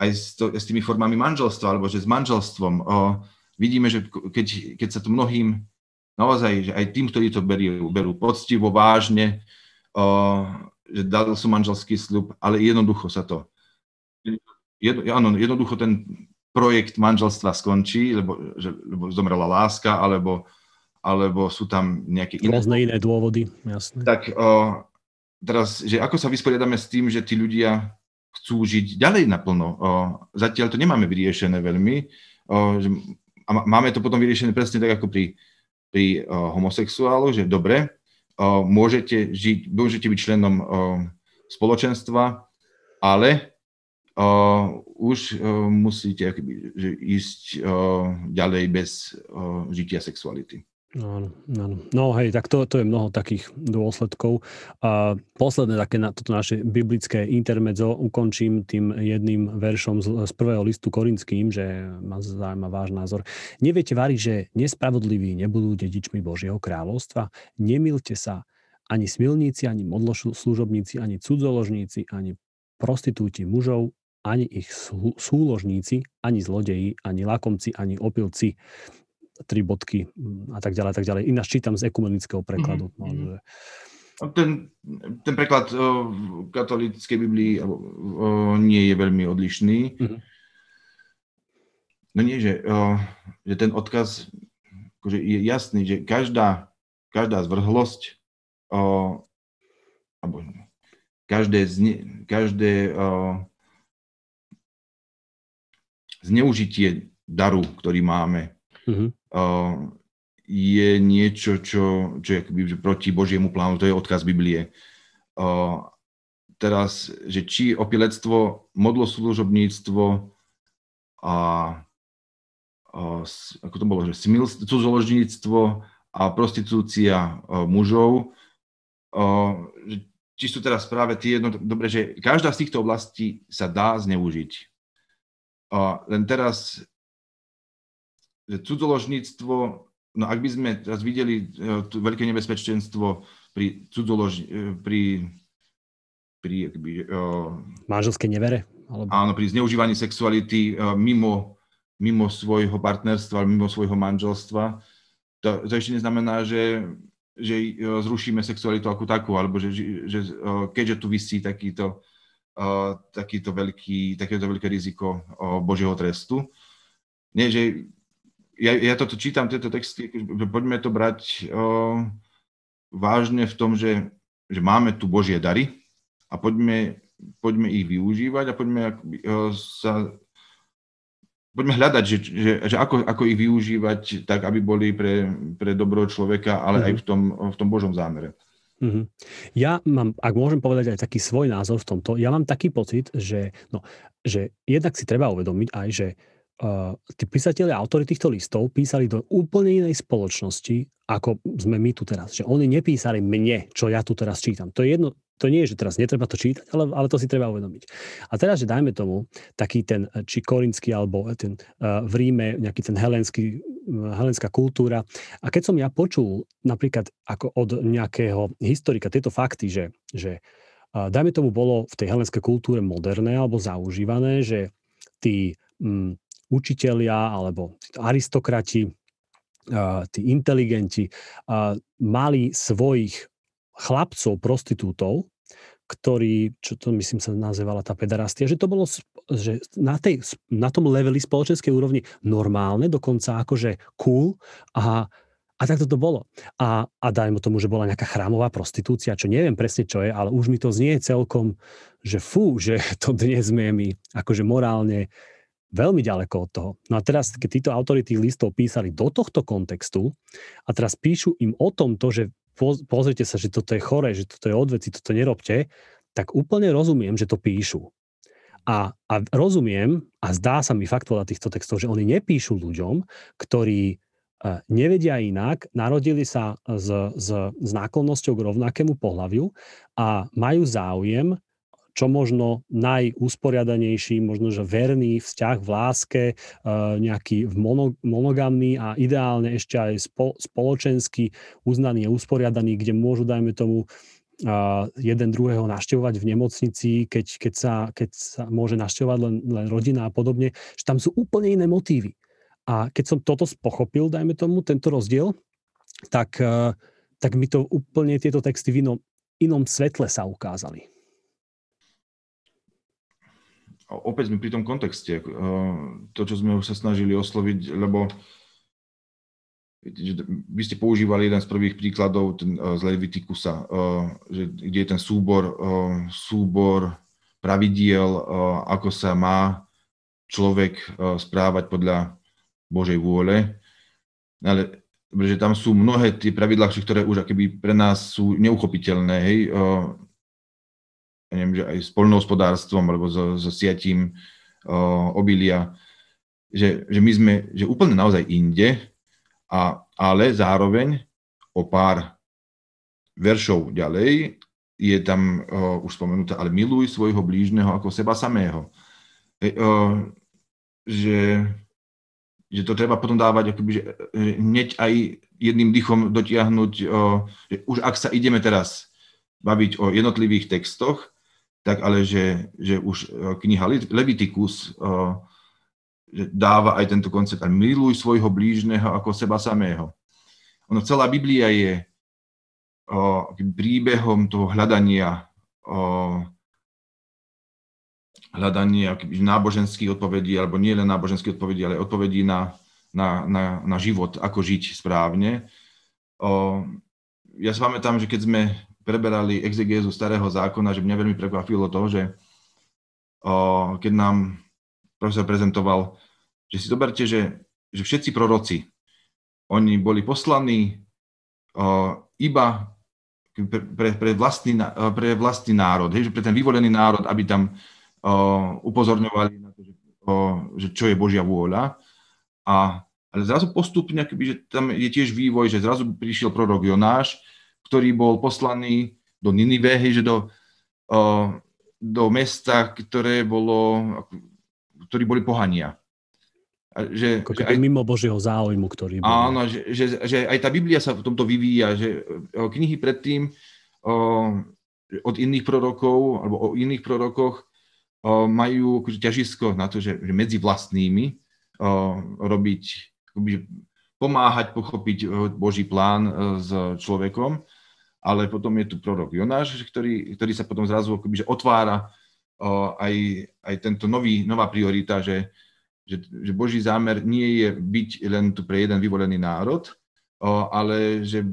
aj s, to, s tými formami manželstva, alebo že s manželstvom, vidíme, že keď, keď sa to mnohým naozaj, že aj tým, ktorí to berú, berú poctivo, vážne, že dal som manželský slub, ale jednoducho sa to, jed, áno, jednoducho ten projekt manželstva skončí, lebo, že, lebo zomrela láska, alebo, alebo sú tam nejaké
iné... Rôzne iné dôvody, jasné.
Tak o, teraz, že ako sa vysporiadame s tým, že tí ľudia chcú žiť ďalej naplno. O, zatiaľ to nemáme vyriešené veľmi. O, že, a máme to potom vyriešené presne tak, ako pri pri uh, homosexuáloch, že dobre, uh, môžete, žiť, môžete byť členom spoločenstva, ale už musíte ísť ďalej bez žitia sexuality.
Áno, áno. No hej, tak to, to je mnoho takých dôsledkov. A posledné také na toto naše biblické intermedzo ukončím tým jedným veršom z, z prvého listu korinským, že ma zaujíma váš názor. Neviete variť, že nespravodliví nebudú dedičmi Božieho kráľovstva? Nemilte sa, ani smilníci, ani modloslužobníci, ani cudzoložníci, ani prostitúti mužov, ani ich súložníci, ani zlodeji, ani lakomci, ani opilci tri bodky mm, a tak ďalej, a tak ďalej. Ináč čítam z ekumenického prekladu. Mm-hmm. No, že...
ten, ten preklad uh, katolíckej Biblii uh, nie je veľmi odlišný. Mm-hmm. No nie, že, uh, že ten odkaz akože je jasný, že každá, každá zvrhlosť alebo každé, zne, každé zneužitie daru, ktorý máme, mm-hmm je niečo, čo, čo je proti Božiemu plánu, to je odkaz Biblie. teraz, že či opilectvo, modloslužobníctvo a, a ako to bolo, že cudzoložníctvo a prostitúcia mužov, či sú teraz práve tie jedno, dobre, že každá z týchto oblastí sa dá zneužiť. len teraz cudzoložníctvo, no ak by sme teraz videli uh, veľké nebezpečenstvo pri cudzolož, uh, pri, pri akby,
uh, manželskej nevere?
Alebo... Áno, pri zneužívaní sexuality uh, mimo, mimo svojho partnerstva, mimo svojho manželstva, to, to ešte neznamená, že, že zrušíme sexualitu ako takú, alebo že, že uh, keďže tu vysí takýto, uh, takýto veľký, takéto veľké riziko uh, Božieho trestu. Nie, že ja, ja toto čítam, tieto texty, že poďme to brať o, vážne v tom, že, že máme tu Božie dary a poďme, poďme ich využívať a poďme o, sa poďme hľadať, že, že, že ako, ako ich využívať tak, aby boli pre, pre dobro človeka, ale mm-hmm. aj v tom, v tom Božom zámere.
Mm-hmm. Ja mám, ak môžem povedať aj taký svoj názor v tomto, ja mám taký pocit, že, no, že jednak si treba uvedomiť aj, že tí písatelia a autory týchto listov písali do úplne inej spoločnosti, ako sme my tu teraz. Že oni nepísali mne, čo ja tu teraz čítam. To je jedno, to nie je, že teraz netreba to čítať, ale, ale to si treba uvedomiť. A teraz, že dajme tomu, taký ten, či korinský, alebo ten uh, v Ríme, nejaký ten helenský, uh, helenská kultúra. A keď som ja počul napríklad ako od nejakého historika tieto fakty, že, že uh, dajme tomu bolo v tej helenskej kultúre moderné alebo zaužívané, že tí um, učitelia alebo aristokrati, tí inteligenti mali svojich chlapcov, prostitútov, ktorí, čo to myslím sa nazývala tá pederastia, že to bolo že na, tej, na tom leveli spoločenskej úrovni normálne, dokonca akože cool a, a tak to bolo. A, a dajme tomu, že bola nejaká chrámová prostitúcia, čo neviem presne čo je, ale už mi to znie celkom, že fú, že to dnes sme my akože morálne veľmi ďaleko od toho. No a teraz, keď títo autory tých listov písali do tohto kontextu a teraz píšu im o tom to, že pozrite sa, že toto je chore, že toto je odveci, toto nerobte, tak úplne rozumiem, že to píšu. A, a rozumiem, a zdá sa mi fakt podľa týchto textov, že oni nepíšu ľuďom, ktorí nevedia inak, narodili sa s, s, s náklonnosťou k rovnakému pohľaviu a majú záujem čo možno najúsporiadanejší, možno že verný vzťah v láske, e, nejaký monogamný a ideálne ešte aj spoločensky uznaný a usporiadaný, kde môžu, dajme tomu, jeden druhého naštevovať v nemocnici, keď, keď, sa, keď sa môže naštevovať len, len rodina a podobne, že tam sú úplne iné motívy. A keď som toto pochopil, dajme tomu, tento rozdiel, tak, e, tak mi to úplne tieto texty v inom, inom svetle sa ukázali
opäť sme pri tom kontexte, eh, to, čo sme sa snažili osloviť, lebo vy ste používali jeden z prvých príkladov ten, eh, z Levitikusa, eh, že, kde je ten súbor, súbor pravidiel, ako sa má človek správať podľa Božej vôle. Ale že tam sú mnohé tie pravidlá, ktoré už akoby pre nás sú neuchopiteľné. Hej? Ja neviem, že aj s poľnohospodárstvom alebo so, so siatím uh, obilia, že, že my sme že úplne naozaj inde, a, ale zároveň o pár veršov ďalej je tam uh, už spomenuté, ale miluj svojho blížneho ako seba samého. E, uh, že, že to treba potom dávať akoby, že, že hneď aj jedným dychom dotiahnuť, uh, že už ak sa ideme teraz baviť o jednotlivých textoch, tak ale že, že už e, kniha Leviticus e, dáva aj tento koncept, a miluj svojho blížneho ako seba samého. Ono, celá Biblia je o, e, príbehom toho hľadania o, hľadanie náboženských odpovedí, alebo nie len náboženských odpovedí, ale odpovedí na, na, na, na život, ako žiť správne. O, ja si pamätám, že keď sme preberali exegézu starého zákona, že mňa veľmi prekvapilo to, že keď nám profesor prezentoval, že si zoberte, že, že všetci proroci, oni boli poslaní iba pre, pre, vlastný, pre vlastný národ, hej, že pre ten vyvolený národ, aby tam upozorňovali na to, že, že čo je Božia vôľa. A, ale zrazu postupne, keby, že tam je tiež vývoj, že zrazu prišiel prorok Jonáš, ktorý bol poslaný do Ninive, že do, do mesta, ktoré bolo, ktorí boli pohania.
A že, Ako že aj, mimo Božieho záujmu, ktorý bol.
Áno, že, že, že aj tá Biblia sa v tomto vyvíja, že knihy predtým od iných prorokov alebo o iných prorokoch majú akože ťažisko na to, že, že medzi vlastnými robiť, akoby, pomáhať pochopiť Boží plán s človekom ale potom je tu prorok Jonáš, ktorý, ktorý sa potom zrazu akoby, že otvára o, aj, aj tento nový, nová priorita, že, že, že Boží zámer nie je byť len tu pre jeden vyvolený národ, o, ale že,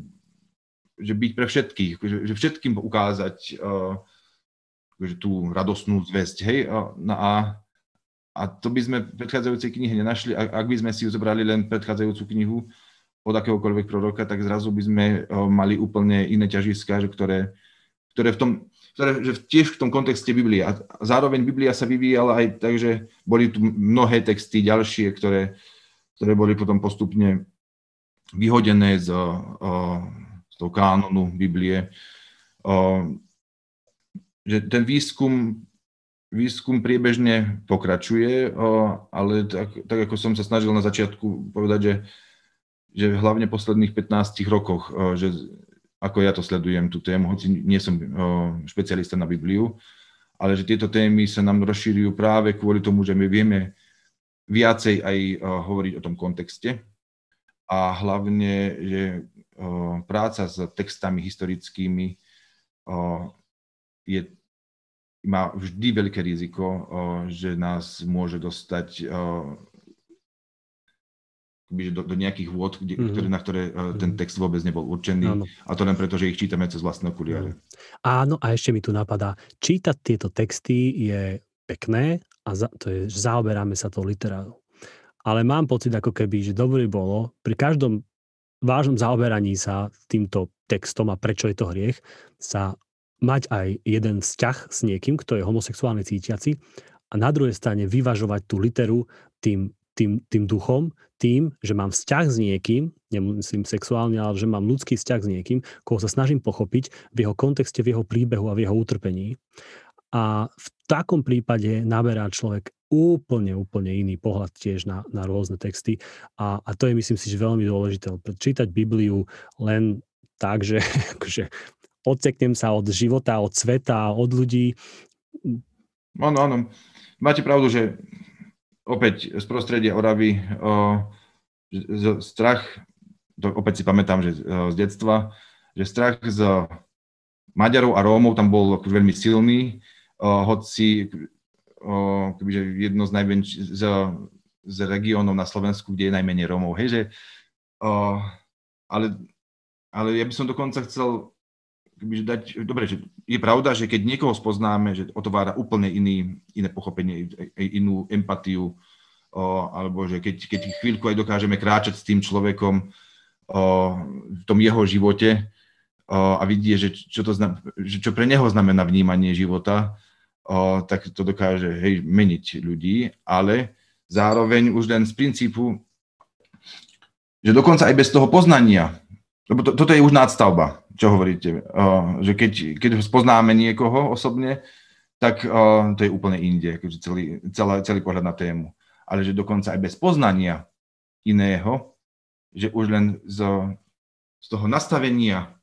že byť pre všetkých, že, že všetkým ukázať o, že tú radostnú zväzť. Hej? O, no a, a to by sme v predchádzajúcej knihe nenašli, ak by sme si ju zobrali len predchádzajúcu knihu, od akéhokoľvek proroka, tak zrazu by sme mali úplne iné ťažiska, že ktoré, ktoré v tom, ktoré, že tiež v tom kontexte Biblie. Zároveň Biblia sa vyvíjala aj tak, že boli tu mnohé texty ďalšie, ktoré, ktoré boli potom postupne vyhodené z, z toho kánonu Biblie. Že ten výskum výskum priebežne pokračuje, ale tak, tak ako som sa snažil na začiatku povedať, že že hlavne v posledných 15 rokoch, eh, že ako ja to sledujem, tú tému, hoci nie som eh, špecialista na Bibliu, ale že tieto témy sa nám rozšírujú práve kvôli tomu, že my vieme viacej aj eh, hovoriť o tom kontexte a hlavne, že práca s textami historickými je, má vždy veľké riziko, že nás môže dostať do, do nejakých vôd, kde, mm-hmm. ktoré, na ktoré uh, ten text vôbec nebol určený. Áno. A to len preto, že ich čítame cez vlastné okuliare.
Áno, a ešte mi tu napadá, čítať tieto texty je pekné a za, to je, zaoberáme sa tou literárou. Ale mám pocit, ako keby, že dobre bolo pri každom vážnom zaoberaní sa týmto textom a prečo je to hriech, sa mať aj jeden vzťah s niekým, kto je homosexuálny cítiaci a na druhej strane vyvažovať tú literu tým tým, tým duchom, tým, že mám vzťah s niekým, nemyslím sexuálne, ale že mám ľudský vzťah s niekým, koho sa snažím pochopiť v jeho kontexte, v jeho príbehu a v jeho utrpení. A v takom prípade naberá človek úplne, úplne iný pohľad tiež na, na rôzne texty. A, a to je, myslím si, že veľmi dôležité. Čítať Bibliu len tak, že akože odseknem sa od života, od sveta, od ľudí.
Áno, áno. Máte pravdu, že opäť z prostredia Oravy o, strach, to opäť si pamätám, že z detstva, že strach z Maďarov a Rómov tam bol akože veľmi silný, o, hoci o, kebyže jedno z najväčších z, z regiónov na Slovensku, kde je najmenej Rómov. Hej, že, o, ale, ale ja by som dokonca chcel dať, dobre, že je pravda, že keď niekoho spoznáme, že otvára úplne iný, iné pochopenie, inú empatiu, o, alebo že keď, keď chvíľku aj dokážeme kráčať s tým človekom o, v tom jeho živote o, a vidie, že čo, to znam, že čo pre neho znamená vnímanie života, o, tak to dokáže hej, meniť ľudí, ale zároveň už len z princípu, že dokonca aj bez toho poznania, lebo to, toto je už nadstavba, čo hovoríte, o, že keď, keď spoznáme niekoho osobne, tak o, to je úplne inde, akože celý, celý, celý pohľad na tému. Ale že dokonca aj bez poznania iného, že už len z, z toho nastavenia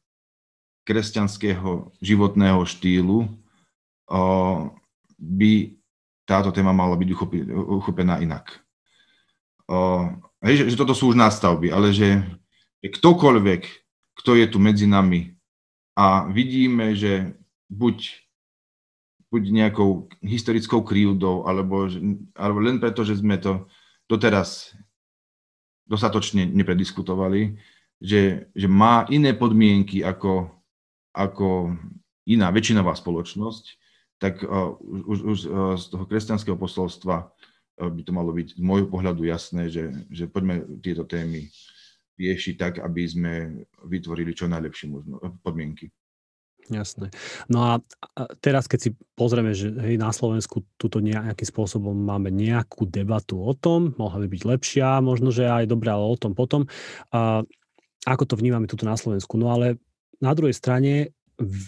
kresťanského životného štýlu by táto téma mala byť uchopená inak. Hej, že, že toto sú už nástavby, ale že ktokoľvek, kto je tu medzi nami. A vidíme, že buď, buď nejakou historickou krivdou, alebo, alebo len preto, že sme to doteraz dostatočne neprediskutovali, že, že má iné podmienky ako, ako iná väčšinová spoločnosť, tak uh, už, už uh, z toho kresťanského posolstva uh, by to malo byť z môjho pohľadu jasné, že, že poďme tieto témy riešiť tak, aby sme vytvorili čo najlepšie možno, podmienky.
Jasné. No a teraz, keď si pozrieme, že hej, na Slovensku tuto nejakým spôsobom máme nejakú debatu o tom, mohla by byť lepšia, možno, že aj dobrá, ale o tom potom. A ako to vnímame tuto na Slovensku? No ale na druhej strane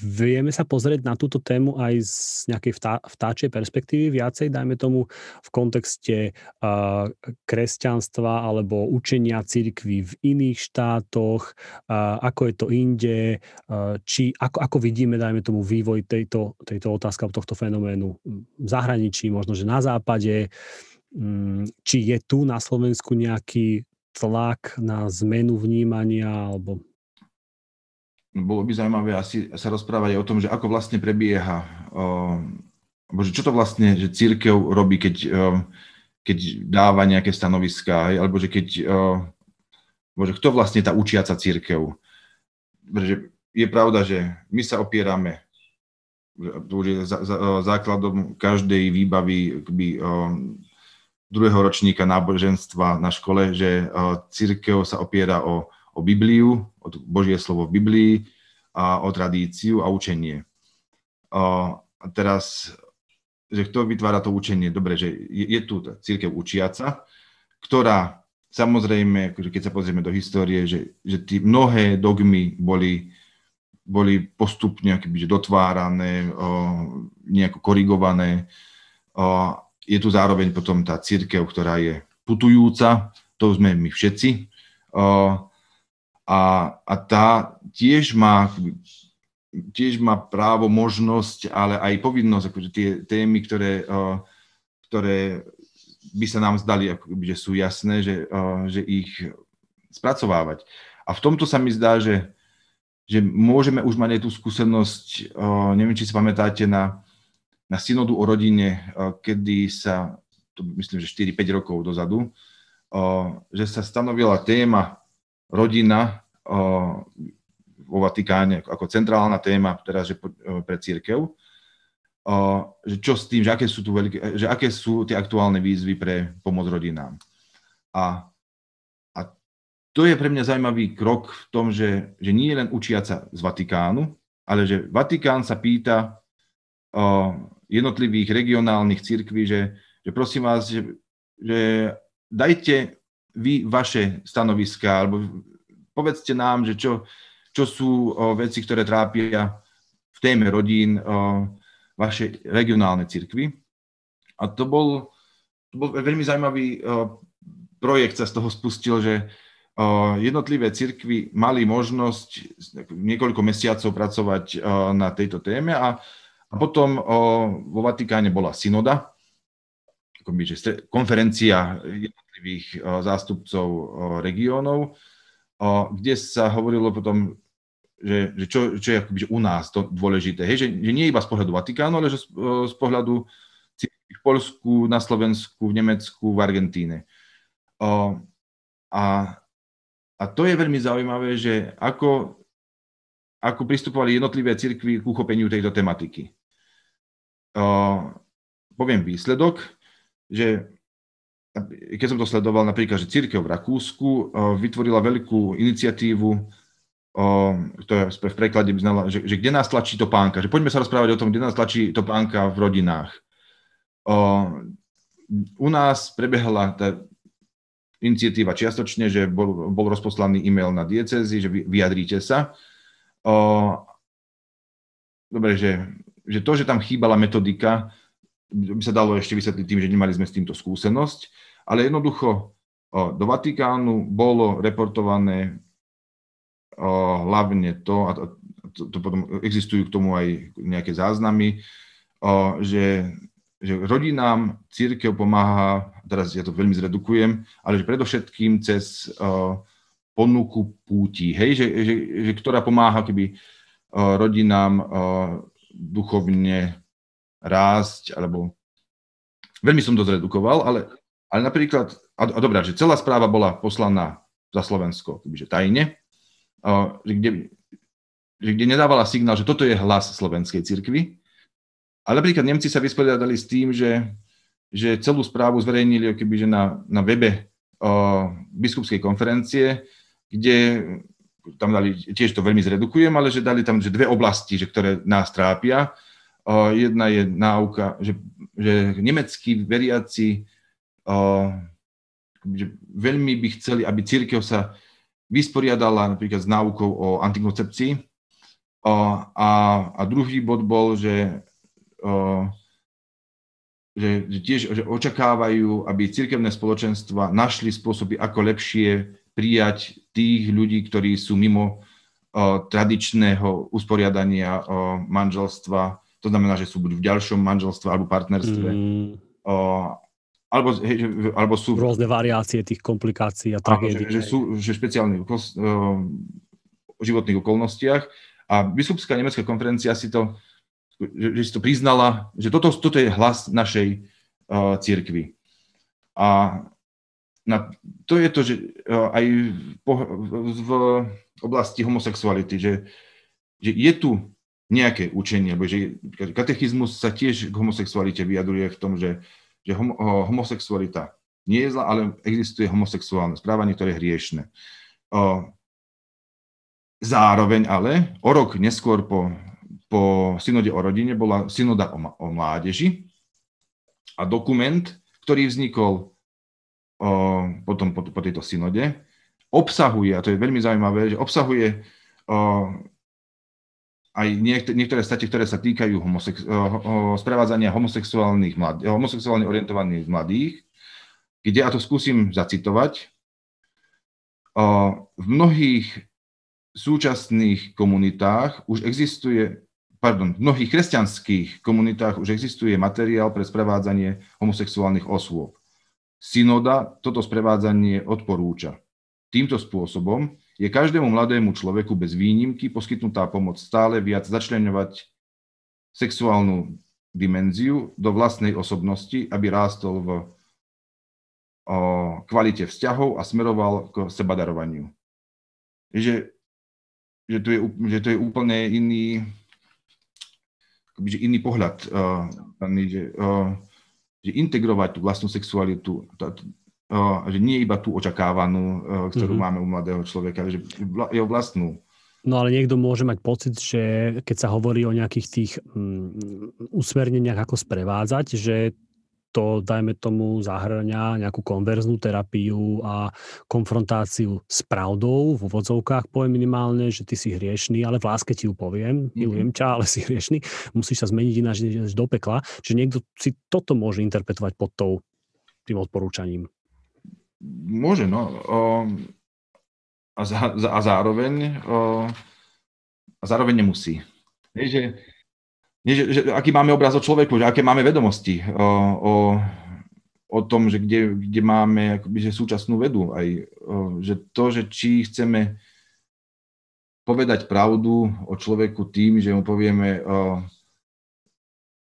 vieme sa pozrieť na túto tému aj z nejakej vtá, vtáčej perspektívy? Viacej, dajme tomu v kontexte uh, kresťanstva alebo učenia církvy v iných štátoch, uh, ako je to inde, uh, či ako, ako vidíme, dajme tomu, vývoj tejto, tejto otázky tohto fenoménu v zahraničí, možno, že na západe, um, či je tu na Slovensku nejaký tlak na zmenu vnímania alebo
bolo by zaujímavé asi sa rozprávať aj o tom, že ako vlastne prebieha, alebo že čo to vlastne, že církev robí, keď, keď dáva nejaké stanoviská, alebo že keď, bože, kto vlastne tá učiaca církev. Pretože je pravda, že my sa opierame, to už je základom každej výbavy kby, druhého ročníka náboženstva na škole, že církev sa opiera o o Bibliu, o Božie slovo v Biblii a o tradíciu a učenie. A teraz, že kto vytvára to učenie? Dobre, že je, je tu církev učiaca, ktorá samozrejme, akože keď sa pozrieme do histórie, že, že tí mnohé dogmy boli, boli postupne akoby, že dotvárané, nejako korigované. Je tu zároveň potom tá církev, ktorá je putujúca, to sme my všetci. O, a, a tá tiež má, tiež má právo, možnosť, ale aj povinnosť, akože tie témy, ktoré, uh, ktoré by sa nám zdali, akoby, že sú jasné, že, uh, že ich spracovávať. A v tomto sa mi zdá, že, že môžeme už mať aj tú skúsenosť, uh, neviem, či si pamätáte na, na synodu o rodine, uh, kedy sa, to myslím, že 4-5 rokov dozadu, že sa stanovila téma rodina vo Vatikáne ako centrálna téma teraz, že pre církev, že čo s tým, že aké sú, tu veľké, že aké sú tie aktuálne výzvy pre pomoc rodinám. A, a to je pre mňa zaujímavý krok v tom, že, že nie je len učiaca z Vatikánu, ale že Vatikán sa pýta jednotlivých regionálnych církví, že, že prosím vás, že, že dajte vy vaše stanoviska, alebo povedzte nám, že čo, čo sú o, veci, ktoré trápia v téme rodín o, vaše regionálne cirkvy. A to bol, to bol veľmi zaujímavý o, projekt, sa z toho spustil, že o, jednotlivé cirkvy mali možnosť niekoľko mesiacov pracovať o, na tejto téme a, a potom o, vo Vatikáne bola synoda, akoby, že konferencia jednotlivých o, zástupcov o, regiónov, kde sa hovorilo potom, že, že čo, čo je akoby, u nás to dôležité, hej, že, že nie iba z pohľadu Vatikánu, ale že z, z pohľadu v Polsku, na Slovensku, v Nemecku, v Argentíne. A, a to je veľmi zaujímavé, že ako, ako pristupovali jednotlivé cirkvy k uchopeniu tejto tematiky. O, poviem výsledok, že keď som to sledoval, napríklad, že církev v Rakúsku vytvorila veľkú iniciatívu, ktorá v preklade by znala, že, že kde nás tlačí to pánka, že poďme sa rozprávať o tom, kde nás tlačí to pánka v rodinách. U nás prebehla tá iniciatíva čiastočne, že bol, bol rozposlaný e-mail na diecezy, že vyjadríte sa. Dobre, že, že to, že tam chýbala metodika, by sa dalo ešte vysvetliť tým, že nemali sme s týmto skúsenosť, ale jednoducho do Vatikánu bolo reportované hlavne to, a to, to potom existujú k tomu aj nejaké záznamy, že, že rodinám církev pomáha, teraz ja to veľmi zredukujem, ale že predovšetkým cez ponuku púti, hej, že, že, že ktorá pomáha keby rodinám duchovne rásť, alebo veľmi som to zredukoval, ale, ale napríklad, a, a dobrá, že celá správa bola poslaná za Slovensko, že tajne, a, že kde, že kde nedávala signál, že toto je hlas slovenskej cirkvi. Ale napríklad Nemci sa vysporiadali s tým, že, že celú správu zverejnili že na, na webe o, biskupskej konferencie, kde tam dali, tiež to veľmi zredukujem, ale že dali tam že dve oblasti, že ktoré nás trápia Jedna je náuka, že, že nemeckí veriaci že veľmi by chceli, aby církev sa vysporiadala napríklad s náukou o antikoncepcii. A, a druhý bod bol, že, že, že tiež že očakávajú, aby církevné spoločenstva našli spôsoby, ako lepšie prijať tých ľudí, ktorí sú mimo tradičného usporiadania manželstva to znamená, že sú buď v ďalšom manželstve alebo partnerstve. Mm. O, alebo, hej, alebo sú...
Rôzne variácie tých komplikácií a tragédií.
Že, že sú že špeciálne o, o životných okolnostiach. A biskupská nemecká konferencia si to, že, že si to priznala, že toto, toto je hlas našej uh, církvy. A na, to je to, že uh, aj po, v, v oblasti homosexuality, že, že je tu nejaké učenie, lebo že katechizmus sa tiež k homosexualite vyjadruje v tom, že, že hom, homosexualita nie je zlá, ale existuje homosexuálne správanie, ktoré je hriešne. Zároveň ale o rok neskôr po, po synode o rodine bola synoda o, o mládeži a dokument, ktorý vznikol o, potom po, po tejto synode, obsahuje, a to je veľmi zaujímavé, že obsahuje o, aj niektoré, niektoré stati, ktoré sa týkajú homosex, sprevádzania homosexuálnych mladých, homosexuálne orientovaných mladých, kde, a to skúsim zacitovať, v mnohých súčasných komunitách už existuje, pardon, v mnohých kresťanských komunitách už existuje materiál pre sprevádzanie homosexuálnych osôb. Synoda toto sprevádzanie odporúča. Týmto spôsobom je každému mladému človeku bez výnimky poskytnutá pomoc stále viac začleňovať sexuálnu dimenziu do vlastnej osobnosti, aby rástol v o, kvalite vzťahov a smeroval k sebadarovaniu. Že, že, to, je, že to je úplne iný, iný pohľad, uh, že, uh, že integrovať tú vlastnú sexualitu, že nie iba tú očakávanú, ktorú mm-hmm. máme u mladého človeka, že jeho vlastnú.
No ale niekto môže mať pocit, že keď sa hovorí o nejakých tých um, usmerneniach, ako sprevádzať, že to, dajme tomu, zahrňa nejakú konverznú terapiu a konfrontáciu s pravdou, v úvodzovkách poviem minimálne, že ty si hriešný, ale v láske ti ju poviem, mm-hmm. milujem ťa, ale si hriešný, musíš sa zmeniť ináč do pekla. Čiže niekto si toto môže interpretovať pod tou, tým odporúčaním.
Môže, no. A, za, a zároveň a zároveň nemusí. Je, že nie, že, že, aký máme obraz o človeku, že aké máme vedomosti o, o, o tom, že kde, kde máme akoby, že súčasnú vedu. Aj, že to, že či chceme povedať pravdu o človeku tým, že mu povieme,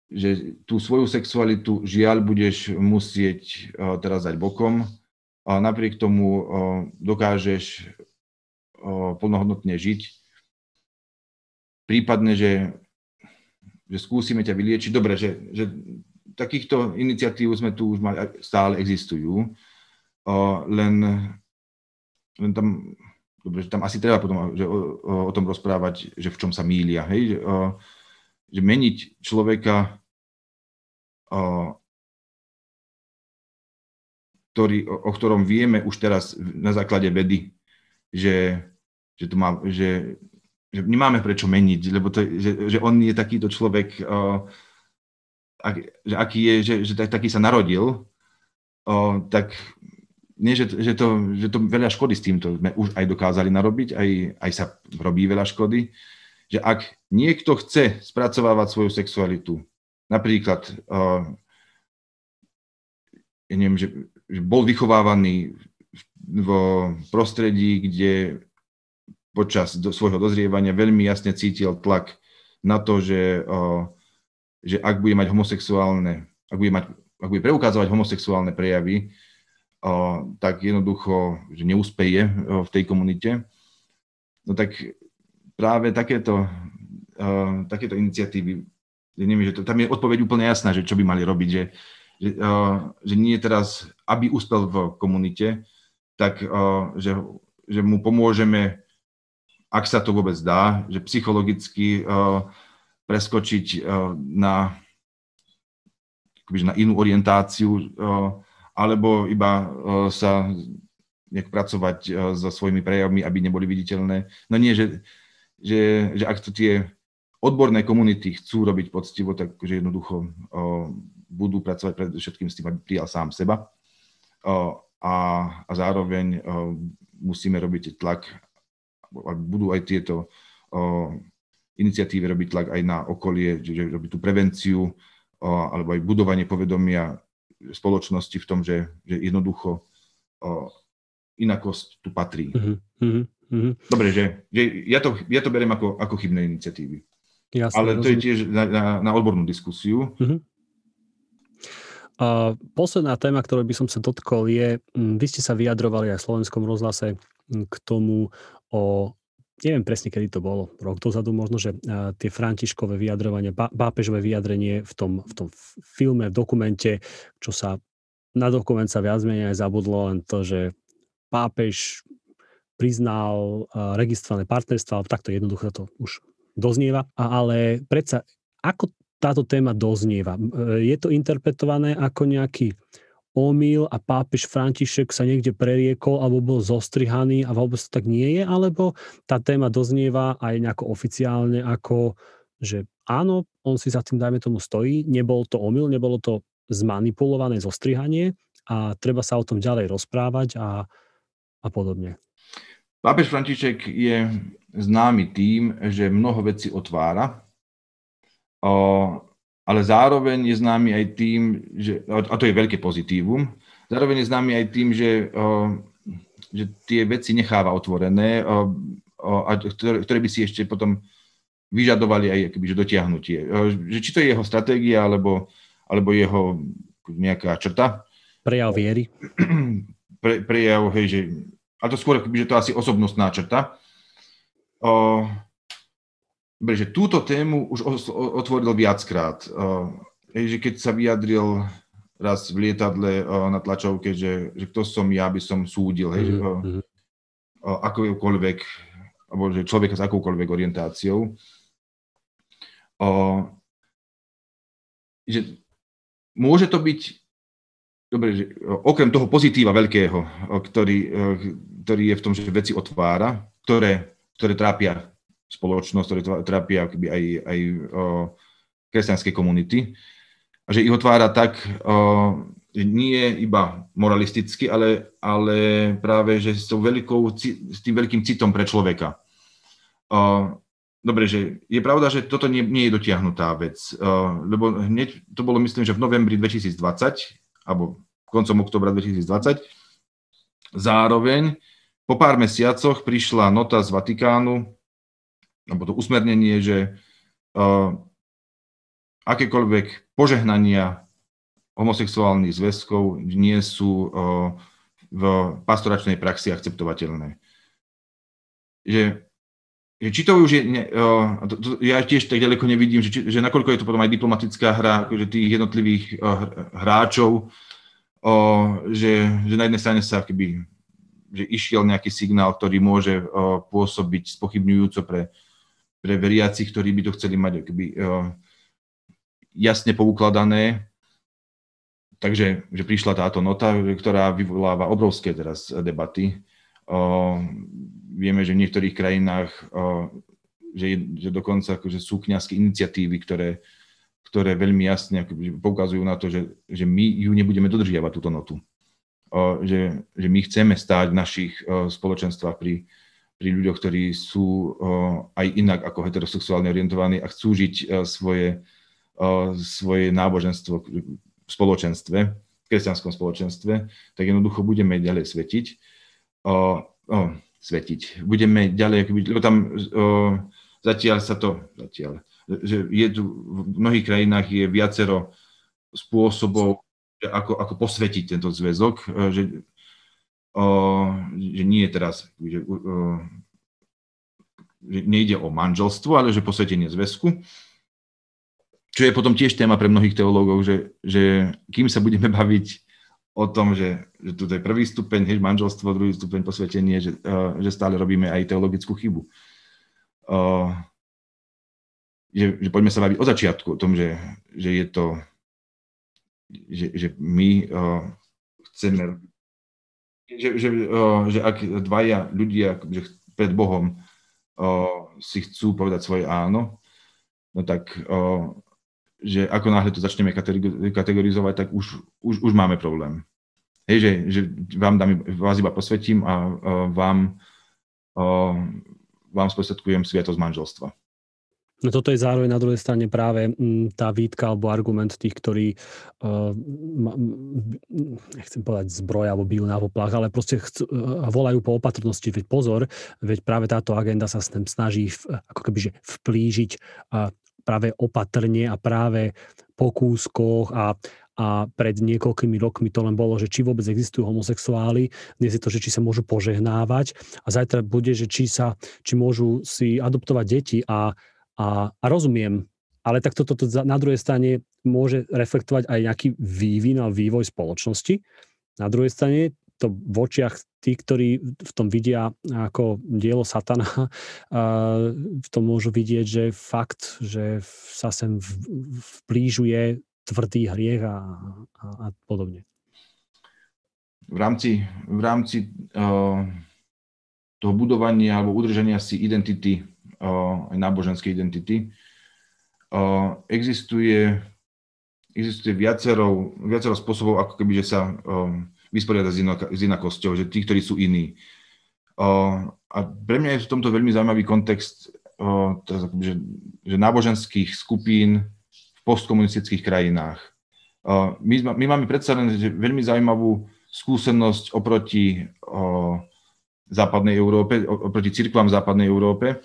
že tú svoju sexualitu žiaľ budeš musieť teraz dať bokom, napriek tomu dokážeš plnohodnotne žiť. Prípadne, že že skúsime ťa vyliečiť. Dobre, že, že takýchto iniciatív sme tu už mali, stále existujú, len, len tam, dobre, že tam asi treba potom že o, o, o tom rozprávať, že v čom sa mília, hej, že, o, že meniť človeka, ktorý, o, o ktorom vieme už teraz na základe vedy, že, že, to má, že že nemáme prečo meniť, lebo to, že, že on je takýto človek, uh, ak, že aký je, že, že taký sa narodil, uh, tak nie, že, že, to, že to veľa škody s týmto sme už aj dokázali narobiť, aj, aj sa robí veľa škody, že ak niekto chce spracovávať svoju sexualitu, napríklad, uh, ja neviem, že, bol vychovávaný v prostredí, kde počas do, svojho dozrievania veľmi jasne cítil tlak na to, že, že ak bude mať homosexuálne, ak bude, mať, ak bude preukázovať homosexuálne prejavy, tak jednoducho, že neúspeje v tej komunite. No tak práve takéto, takéto iniciatívy, neviem, že to, tam je odpoveď úplne jasná, že čo by mali robiť, že, že, o, že nie teraz, aby úspel v komunite, tak o, že, že mu pomôžeme ak sa to vôbec dá, že psychologicky uh, preskočiť uh, na, na inú orientáciu, uh, alebo iba uh, sa nejak pracovať uh, so svojimi prejavmi, aby neboli viditeľné. No nie, že, že, že ak to tie odborné komunity chcú robiť poctivo, tak že jednoducho uh, budú pracovať predovšetkým s tým, aby prijal sám seba. A, a zároveň musíme robiť tlak budú aj tieto iniciatívy robiť tlak aj na okolie, že robiť tú prevenciu alebo aj budovanie povedomia spoločnosti v tom, že, že jednoducho inakosť tu patrí. Uh-huh. Dobre, že, že ja, to, ja to beriem ako, ako chybné iniciatívy. Jasne, Ale to rozumiem. je tiež na, na, na odbornú diskusiu. Uh-huh.
A posledná téma, ktorú by som sa dotkol, je, vy ste sa vyjadrovali aj v slovenskom rozhlase k tomu o neviem presne, kedy to bolo, rok dozadu možno, že uh, tie františkové vyjadrovania, pápežové vyjadrenie v tom, v tom filme, v dokumente, čo sa na dokument sa viac menej aj zabudlo, len to, že pápež priznal uh, registrované partnerstva, takto jednoducho to už doznieva. A, ale predsa, ako táto téma doznieva? Je to interpretované ako nejaký omyl a pápež František sa niekde preriekol alebo bol zostrihaný a vôbec to tak nie je, alebo tá téma doznieva aj nejako oficiálne ako, že áno, on si za tým, dajme tomu, stojí, nebol to omyl, nebolo to zmanipulované zostrihanie a treba sa o tom ďalej rozprávať a, a podobne.
Pápež František je známy tým, že mnoho vecí otvára. Ale zároveň je známy aj tým, že, a to je veľké pozitívum, zároveň je známy aj tým, že, že tie veci necháva otvorené, a ktoré, ktoré by si ešte potom vyžadovali aj akoby, že dotiahnutie. Že či to je jeho stratégia, alebo, alebo jeho nejaká črta.
Prejav viery.
Pre, prejav, hej, že, a to skôr, akoby, že to asi osobnostná črta. O, Dobre, že túto tému už otvoril viackrát. Že keď sa vyjadril raz v lietadle na tlačovke, že, že kto som ja, by som súdil, hej, mm-hmm. akoukoľvek, alebo že človeka s akoukoľvek orientáciou. Že môže to byť dobre, že okrem toho pozitíva veľkého, ktorý, ktorý je v tom, že veci otvára, ktoré, ktoré trápia spoločnosť, ktoré trápia aj, aj o, kresťanské komunity, a že ich otvára tak, o, nie iba moralisticky, ale, ale práve, že s, veľkou, s tým veľkým citom pre človeka. O, dobre, že je pravda, že toto nie, nie je dotiahnutá vec, o, lebo hneď to bolo, myslím, že v novembri 2020, alebo koncom oktobra 2020, zároveň po pár mesiacoch prišla nota z Vatikánu, alebo to usmernenie, že uh, akékoľvek požehnania homosexuálnych zväzkov nie sú uh, v pastoračnej praxi akceptovateľné. Že, že či to už je, ne, uh, to, to, ja tiež tak ďaleko nevidím, že, či, že nakoľko je to potom aj diplomatická hra akože tých jednotlivých uh, hráčov, uh, že, že na jednej strane sa keby že išiel nejaký signál, ktorý môže uh, pôsobiť spochybňujúco pre pre veriacich, ktorí by to chceli mať akoby, uh, jasne poukladané. Takže že prišla táto nota, ktorá vyvoláva obrovské teraz debaty. Uh, vieme, že v niektorých krajinách uh, že, že dokonca akože sú kniazské iniciatívy, ktoré, ktoré veľmi jasne poukazujú na to, že, že my ju nebudeme dodržiavať, túto notu. Že, že my chceme stáť v našich spoločenstvách pri, pri ľuďoch, ktorí sú aj inak ako heterosexuálne orientovaní a chcú žiť svoje, svoje náboženstvo v spoločenstve, v kresťanskom spoločenstve, tak jednoducho budeme ďalej svetiť. O, o, svetiť. Budeme ďalej, lebo tam zatiaľ sa to, zatiaľ, že je tu, v mnohých krajinách je viacero spôsobov, ako, ako posvetiť tento zväzok, že že nie je teraz, že, že nejde o manželstvo, ale že posvetenie zväzku. Čo je potom tiež téma pre mnohých teológov, že, že kým sa budeme baviť o tom, že, že tu je prvý stupeň, hej, manželstvo, druhý stupeň posvetenie, že, že stále robíme aj teologickú chybu. Že, že poďme sa baviť o začiatku, o tom, že, že je to, že, že my chceme že, že, že ak dvaja ľudia že pred Bohom si chcú povedať svoje áno, no tak že ako náhle to začneme kategorizovať, tak už, už, už máme problém. Hej, že, že vám dám, vás iba posvetím a vám, vám sprostredkujem sviatosť manželstva.
No toto je zároveň na druhej strane práve mm, tá výtka alebo argument tých, ktorí uh, nechcem povedať zbroj alebo bijú na poplach, ale proste chcú, uh, volajú po opatrnosti. Veď pozor, veď práve táto agenda sa s tým snaží v, ako keby vplížiť uh, práve opatrne a práve po kúskoch a, a pred niekoľkými rokmi to len bolo, že či vôbec existujú homosexuáli, dnes je to, že či sa môžu požehnávať a zajtra bude, že či sa, či môžu si adoptovať deti a a, a rozumiem, ale tak toto to, to na druhej strane môže reflektovať aj nejaký vývin a vývoj spoločnosti. Na druhej strane to v očiach tých, ktorí v tom vidia ako dielo satana, v tom môžu vidieť, že fakt, že sa sem vplížuje tvrdý hriech a, a, a podobne.
V rámci, v rámci uh, toho budovania alebo udržania si identity aj náboženskej identity. Existuje, existuje viacero, viacero spôsobov, ako keby, že sa vysporiada s inakosťou, že tí, ktorí sú iní. A pre mňa je v tomto veľmi zaujímavý kontext že, že náboženských skupín v postkomunistických krajinách. My, my máme predsa len veľmi zaujímavú skúsenosť oproti západnej Európe, oproti cirkvám západnej Európe,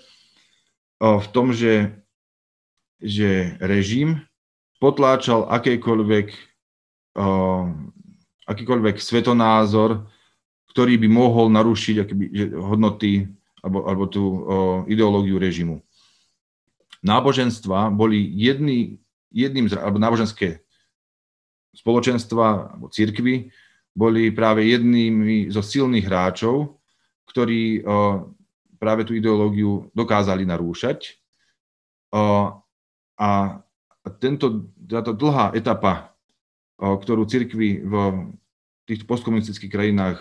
v tom, že, že režim potláčal akýkoľvek, akýkoľvek svetonázor, ktorý by mohol narušiť akoby, hodnoty alebo, alebo tú ideológiu režimu. Náboženstva boli jedný, jedným alebo náboženské spoločenstva alebo církvy boli práve jednými zo silných hráčov, ktorí práve tú ideológiu dokázali narúšať. A tento, táto dlhá etapa ktorú cirkvi v tých postkomunistických krajinách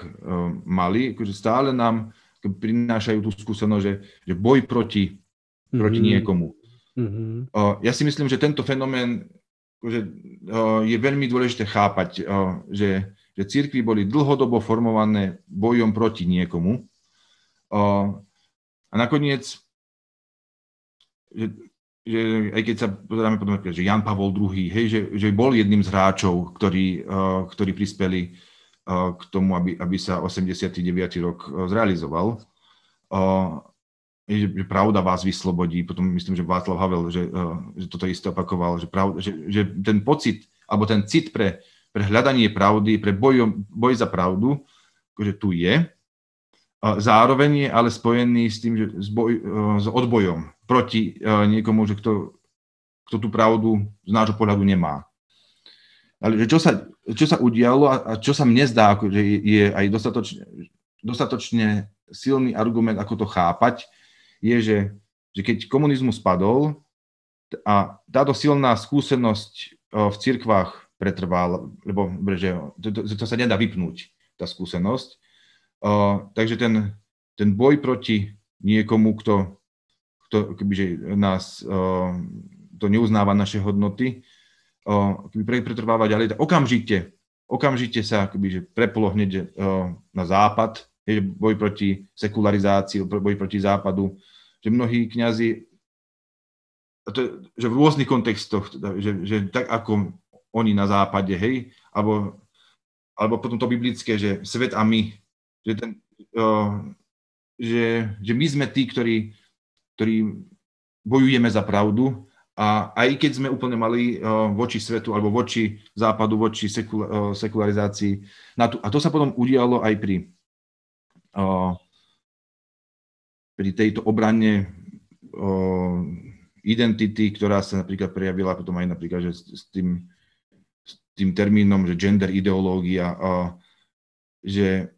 mali, akože stále nám prinášajú tú skúsenosť, že, že boj proti, mm-hmm. proti mhm. niekomu. Mm-hmm. Ja si myslím, že tento fenomén že, je veľmi dôležité chápať, že, že církvy boli dlhodobo formované bojom proti niekomu. A nakoniec, že, že aj keď sa pozeráme potom, že Jan Pavol II, hej, že, že bol jedným z hráčov, ktorí, ktorí prispeli k tomu, aby, aby sa 89. rok zrealizoval že, že pravda vás vyslobodí. Potom myslím, že Václav Havel, že, uh, že toto isté opakoval, že, pravda, že, že ten pocit, alebo ten cit pre, pre hľadanie pravdy, pre boj, boj za pravdu, že tu je. Zároveň je ale spojený s tým, že s, boj, uh, s odbojom proti uh, niekomu, že kto, kto tú pravdu z nášho pohľadu nemá. Ale že čo sa, čo sa udialo a, čo sa mne zdá, že je, aj dostatočne, dostatočne silný argument, ako to chápať, je, že, že keď komunizmus padol a táto silná skúsenosť v cirkvách pretrvala, lebo že to, to sa nedá vypnúť, tá skúsenosť. Takže ten, ten boj proti niekomu, kto, kto kebyže nás to neuznáva naše hodnoty, keby pretrváva ďalej, tak okamžite, okamžite sa kebyže prepolo hneď na západ, je boj proti sekularizácii, boj proti západu, že mnohí kňazi, to, že v rôznych kontextoch, teda, že, že tak ako oni na západe, hej, alebo, alebo potom to biblické, že svet a my, že, ten, že, že my sme tí, ktorí, ktorí bojujeme za pravdu a aj keď sme úplne mali voči svetu alebo voči západu, voči sekul, uh, sekularizácii, a to sa potom udialo aj pri pri tejto obrane identity, ktorá sa napríklad prejavila potom aj napríklad, že s, tým, s tým termínom, že gender ideológia, že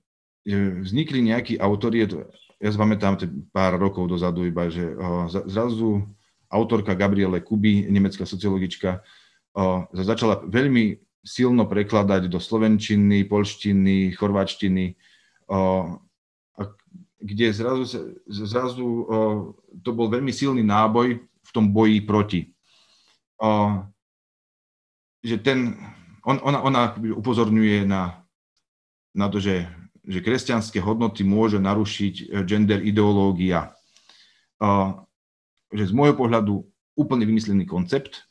vznikli nejakí autory, ja si pamätám pár rokov dozadu iba, že zrazu autorka Gabriele Kuby, nemecká sociologička, začala veľmi silno prekladať do slovenčiny, polštiny, chorváčtiny, kde zrazu, zrazu to bol veľmi silný náboj v tom boji proti. Že ten, on, ona, ona upozorňuje na, na to, že, že kresťanské hodnoty môže narušiť e, gender ideológia. Že z môjho pohľadu úplne vymyslený koncept,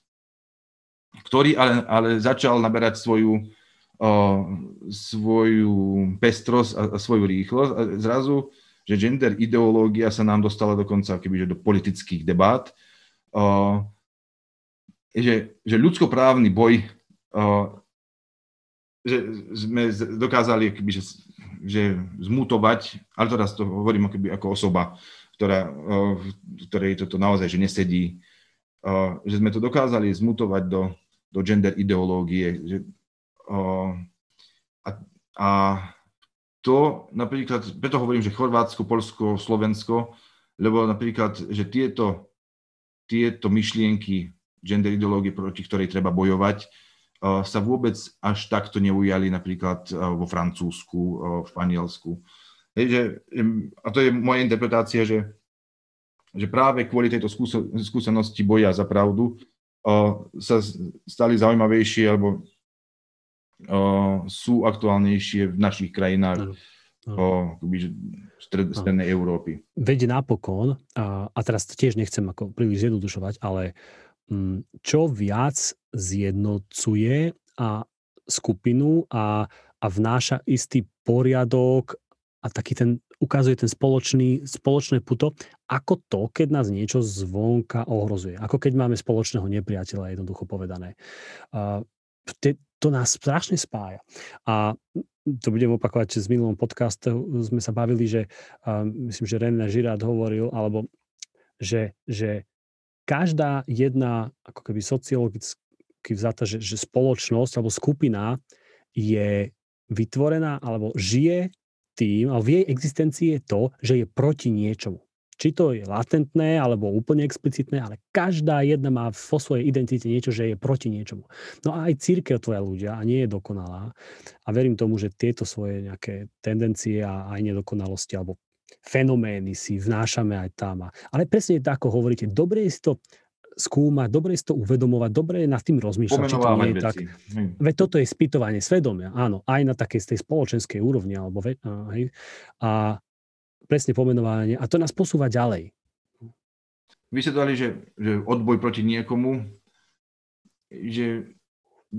ktorý ale, ale začal naberať svoju, svoju pestrosť a, svoju rýchlosť a zrazu že gender ideológia sa nám dostala dokonca kebyže do politických debát, že, že ľudskoprávny boj, že sme dokázali kebyže, že zmutovať, ale teraz to hovorím keby ako osoba, ktorá, uh, ktorej toto naozaj že nesedí, uh, že sme to dokázali zmutovať do, do gender ideológie. Že, uh, a, a to napríklad, preto hovorím, že Chorvátsko, Polsko, Slovensko, lebo napríklad, že tieto, tieto myšlienky gender ideológie, proti ktorej treba bojovať, sa vôbec až takto neujali napríklad vo Francúzsku, v Španielsku. že, a to je moja interpretácia, že, že práve kvôli tejto skúsenosti boja za pravdu sa stali zaujímavejšie alebo sú aktuálnejšie v našich krajinách. O, akoby, stred, strednej Európy.
Veď napokon, a, a teraz tiež nechcem ako príliš zjednodušovať, ale mm, čo viac zjednocuje a skupinu a, a vnáša istý poriadok a taký ten, ukazuje ten spoločný, spoločné puto, ako to, keď nás niečo zvonka ohrozuje. Ako keď máme spoločného nepriateľa, jednoducho povedané. Uh, to nás strašne spája. A to budem opakovať, z minulom podcaste sme sa bavili, že uh, myslím, že René Žirát hovoril, alebo že, že každá jedna ako keby sociologicky vzata, že, že spoločnosť alebo skupina je vytvorená alebo žije tým, alebo v jej existencii je to, že je proti niečomu. či to je latentné alebo úplne explicitné, ale každá jedna má vo svojej identite niečo, že je proti niečomu. No a aj církev tvoja ľudia a nie je dokonalá. A verím tomu, že tieto svoje nejaké tendencie a aj nedokonalosti alebo fenomény si vnášame aj tam. Ale presne ako hovoríte, dobre je si to skúmať, dobre je si to uvedomovať, dobre je nad tým rozmýšľať, či to nie je tak. Veď toto je spýtovanie svedomia, áno, aj na takej tej spoločenskej úrovni, alebo ve, hej, a presne pomenovanie a to nás posúva ďalej.
Vy ste dali, že, že odboj proti niekomu, že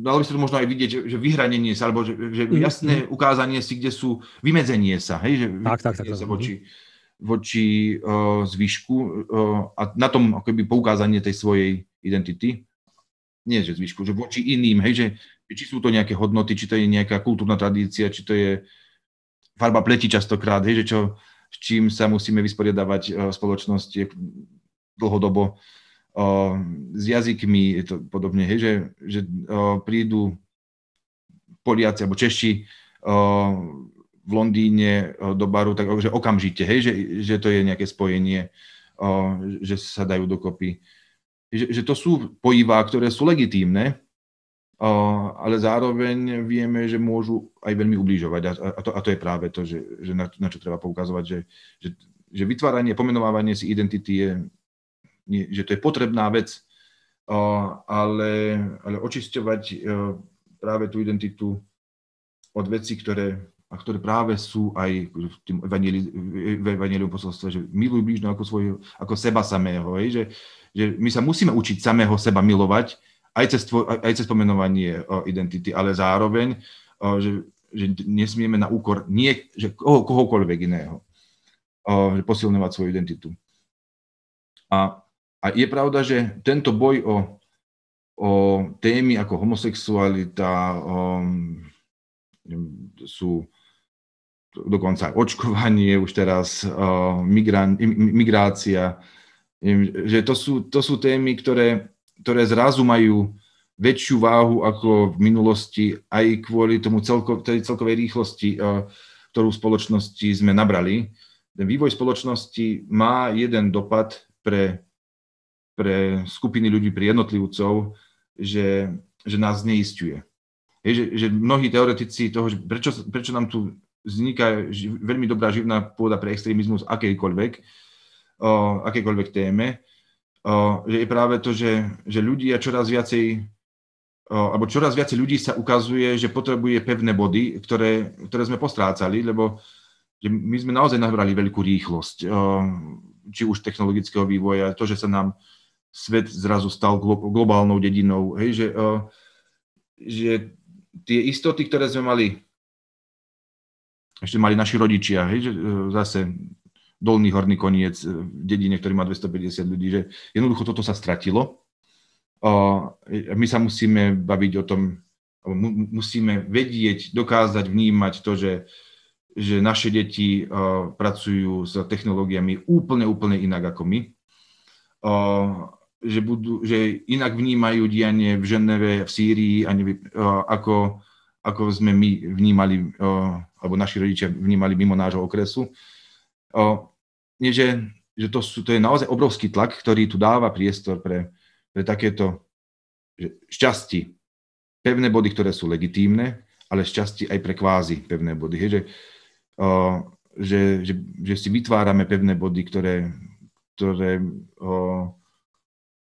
dalo by sa to možno aj vidieť, že, že vyhranenie sa, alebo že, že mhm, jasné mm. ukázanie si, kde sú vymedzenie sa, hej, že
tak, tak, tak,
sa voči, voči uh, zvyšku uh, a na tom akoby poukázanie tej svojej identity, nie že zvyšku, že voči iným, hej, že či sú to nejaké hodnoty, či to je nejaká kultúrna tradícia, či to je farba pleti častokrát, hej, že čo, s čím sa musíme vysporiadavať v spoločnosti dlhodobo. E, s jazykmi je to podobne, hej, že, že e, prídu Poliaci alebo Češi v Londýne do baru, tak okamžite, hej, že, že to je nejaké spojenie, že sa dajú dokopy. Že, že to sú pojivá, ktoré sú legitímne, ale zároveň vieme, že môžu aj veľmi ubližovať a, a, to, a to je práve to, že, že na, na čo treba poukazovať, že, že, že vytváranie, pomenovávanie si identity je, nie, že to je potrebná vec, ale, ale očisťovať e, práve tú identitu od vecí, ktoré, a ktoré práve sú aj v tým evanelium posolstve, že miluj blížno ako, svojho, ako seba samého, hej, že, že my sa musíme učiť samého seba milovať, aj cez, aj cez pomenovanie identity, ale zároveň, že, že nesmieme na úkor nie, že koho, kohokoľvek iného že posilňovať svoju identitu. A, a je pravda, že tento boj o, o témy ako homosexualita um, sú dokonca aj očkovanie už teraz, uh, migran, migrácia, že to sú, to sú témy, ktoré ktoré zrazu majú väčšiu váhu ako v minulosti aj kvôli tomu celko, tej celkovej rýchlosti, eh, ktorú v spoločnosti sme nabrali. Ten vývoj spoločnosti má jeden dopad pre, pre skupiny ľudí, pre jednotlivcov, že, že nás neistuje. Je, že, že mnohí teoretici toho, že prečo, prečo nám tu vzniká živ, veľmi dobrá živná pôda pre extrémizmus akejkoľvek, o akejkoľvek téme, že je práve to, že, že ľudia čoraz viacej alebo čoraz viacej ľudí sa ukazuje, že potrebuje pevné body, ktoré, ktoré sme postrácali, lebo že my sme naozaj nabrali veľkú rýchlosť, či už technologického vývoja, to, že sa nám svet zrazu stal globálnou dedinou, hej, že, že tie istoty, ktoré sme mali, ešte mali naši rodičia, hej, že e, zase dolný horný koniec e, v dedine, ktorý má 250 ľudí, že jednoducho toto sa stratilo. My sa musíme baviť o tom, musíme vedieť, dokázať vnímať to, že, že naše deti pracujú s technológiami úplne, úplne inak ako my. Že, budú, že inak vnímajú dianie v Ženeve, v Sýrii, ako, ako sme my vnímali, alebo naši rodičia vnímali mimo nášho okresu nie, že, že to, sú, to je naozaj obrovský tlak, ktorý tu dáva priestor pre, pre takéto že šťastí. Pevné body, ktoré sú legitímne, ale šťastí aj pre kvázi pevné body. Hej, že, že, že, že si vytvárame pevné body, ktoré, ktoré, uh,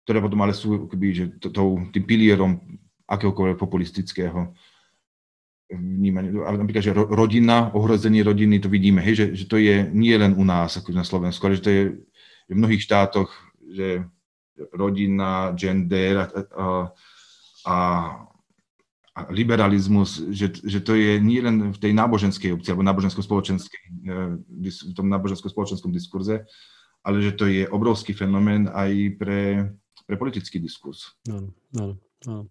ktoré potom ale sú akoby, že to, to, tým pilierom akéhokoľvek populistického vnímanie, napríklad, že rodina, ohrozenie rodiny, to vidíme, hej, že, že to je nie len u nás, ako na Slovensku, ale že to je v mnohých štátoch, že rodina, gender a, a, a liberalizmus, že, že to je nie len v tej náboženskej obci alebo nábožensko-spoločenskej, e, v tom nábožensko-spoločenskom diskurze, ale že to je obrovský fenomén aj pre, pre politický diskurs.
Áno, áno. No.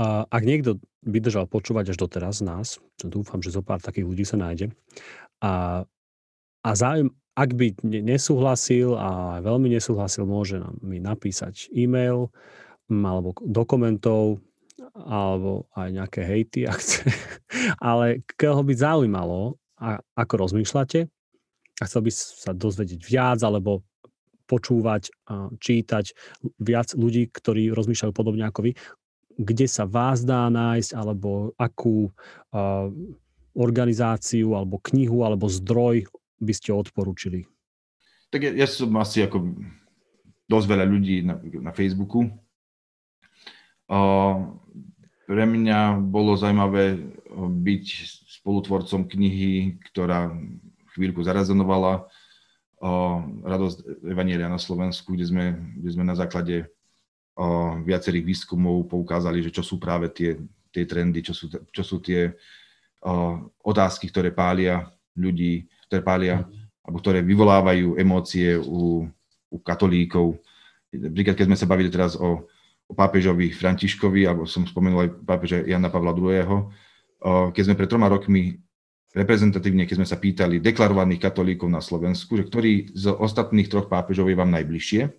A ak niekto vydržal počúvať až doteraz nás, dúfam, že zo pár takých ľudí sa nájde, a, a záujem, ak by nesúhlasil a veľmi nesúhlasil, môže nám mi napísať e-mail alebo do komentov alebo aj nejaké hejty, ak chce. Ale koho by zaujímalo, a, ako rozmýšľate a chcel by sa dozvedieť viac alebo počúvať, čítať viac ľudí, ktorí rozmýšľajú podobne ako vy, kde sa vás dá nájsť, alebo akú organizáciu, alebo knihu, alebo zdroj by ste odporúčili?
Tak ja, ja som asi ako dosť veľa ľudí na, na Facebooku. Uh, pre mňa bolo zaujímavé byť spolutvorcom knihy, ktorá chvíľku zarazonovala uh, Radosť Evanielia na Slovensku, kde sme, kde sme na základe uh, viacerých výskumov poukázali, že čo sú práve tie, tie trendy, čo sú, čo sú tie uh, otázky, ktoré pália ľudí, ktoré pália, alebo ktoré vyvolávajú emócie u, u katolíkov. Napríklad, keď sme sa bavili teraz o, o pápežovi Františkovi, alebo som spomenul aj pápeža Jana Pavla II., keď sme pred troma rokmi reprezentatívne, keď sme sa pýtali deklarovaných katolíkov na Slovensku, že ktorý z ostatných troch pápežov je vám najbližšie,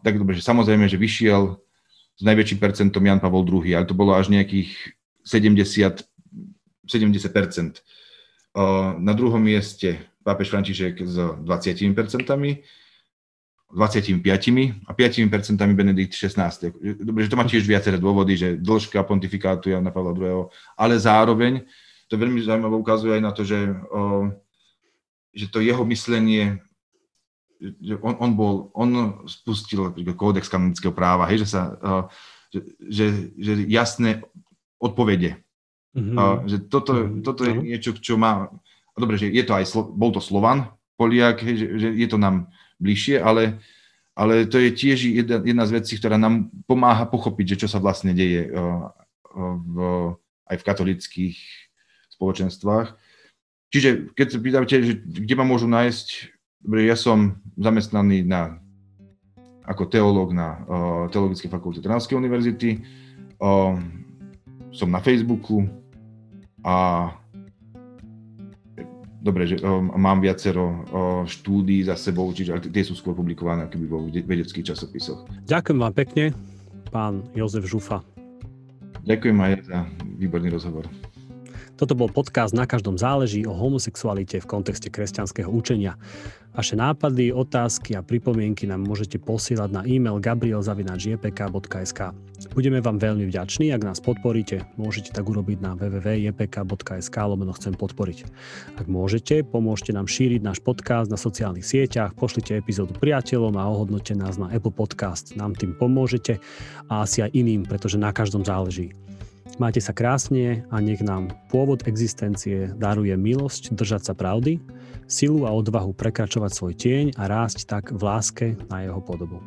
tak dobre, že samozrejme, že vyšiel s najväčším percentom Jan Pavol II, ale to bolo až nejakých 70, 70 Na druhom mieste pápež František s 20 percentami, 25 a 5 percentami Benedikt 16. Dobre, že to má tiež viaceré dôvody, že dĺžka pontifikátu Jana Pavla II, ale zároveň to veľmi zaujímavé ukazuje aj na to, že, že to jeho myslenie, že on, on bol, on spustil kódex kanonického práva, hej, že sa, že, že, že jasné odpovede. Mm-hmm. Že toto, mm-hmm. toto je niečo, čo má, dobre, že je to aj, bol to Slovan, Poliak, hej, že, že je to nám bližšie, ale, ale to je tiež jedna, jedna z vecí, ktorá nám pomáha pochopiť, že čo sa vlastne deje v, aj v katolických spoločenstvách. Čiže keď sa pýtate, že kde ma môžu nájsť, dobre, ja som zamestnaný na, ako teológ na uh, Teologickej fakulte Trnavskej univerzity, uh, som na Facebooku a dobre, že um, mám viacero uh, štúdí za sebou, čiže tie sú skôr publikované keby vo vedeckých časopisoch.
Ďakujem vám pekne, pán Jozef Žufa.
Ďakujem aj za výborný rozhovor.
Toto bol podcast Na každom záleží o homosexualite v kontexte kresťanského učenia. Vaše nápady, otázky a pripomienky nám môžete posielať na e-mail gabrielzavinačjpk.sk. Budeme vám veľmi vďační, ak nás podporíte. Môžete tak urobiť na www.jpk.sk lomeno chcem podporiť. Ak môžete, pomôžte nám šíriť náš podcast na sociálnych sieťach, pošlite epizódu priateľom a ohodnote nás na Apple Podcast. Nám tým pomôžete a asi aj iným, pretože na každom záleží. Máte sa krásne a nech nám pôvod existencie daruje milosť držať sa pravdy, silu a odvahu prekračovať svoj tieň a rásť tak v láske na jeho podobu.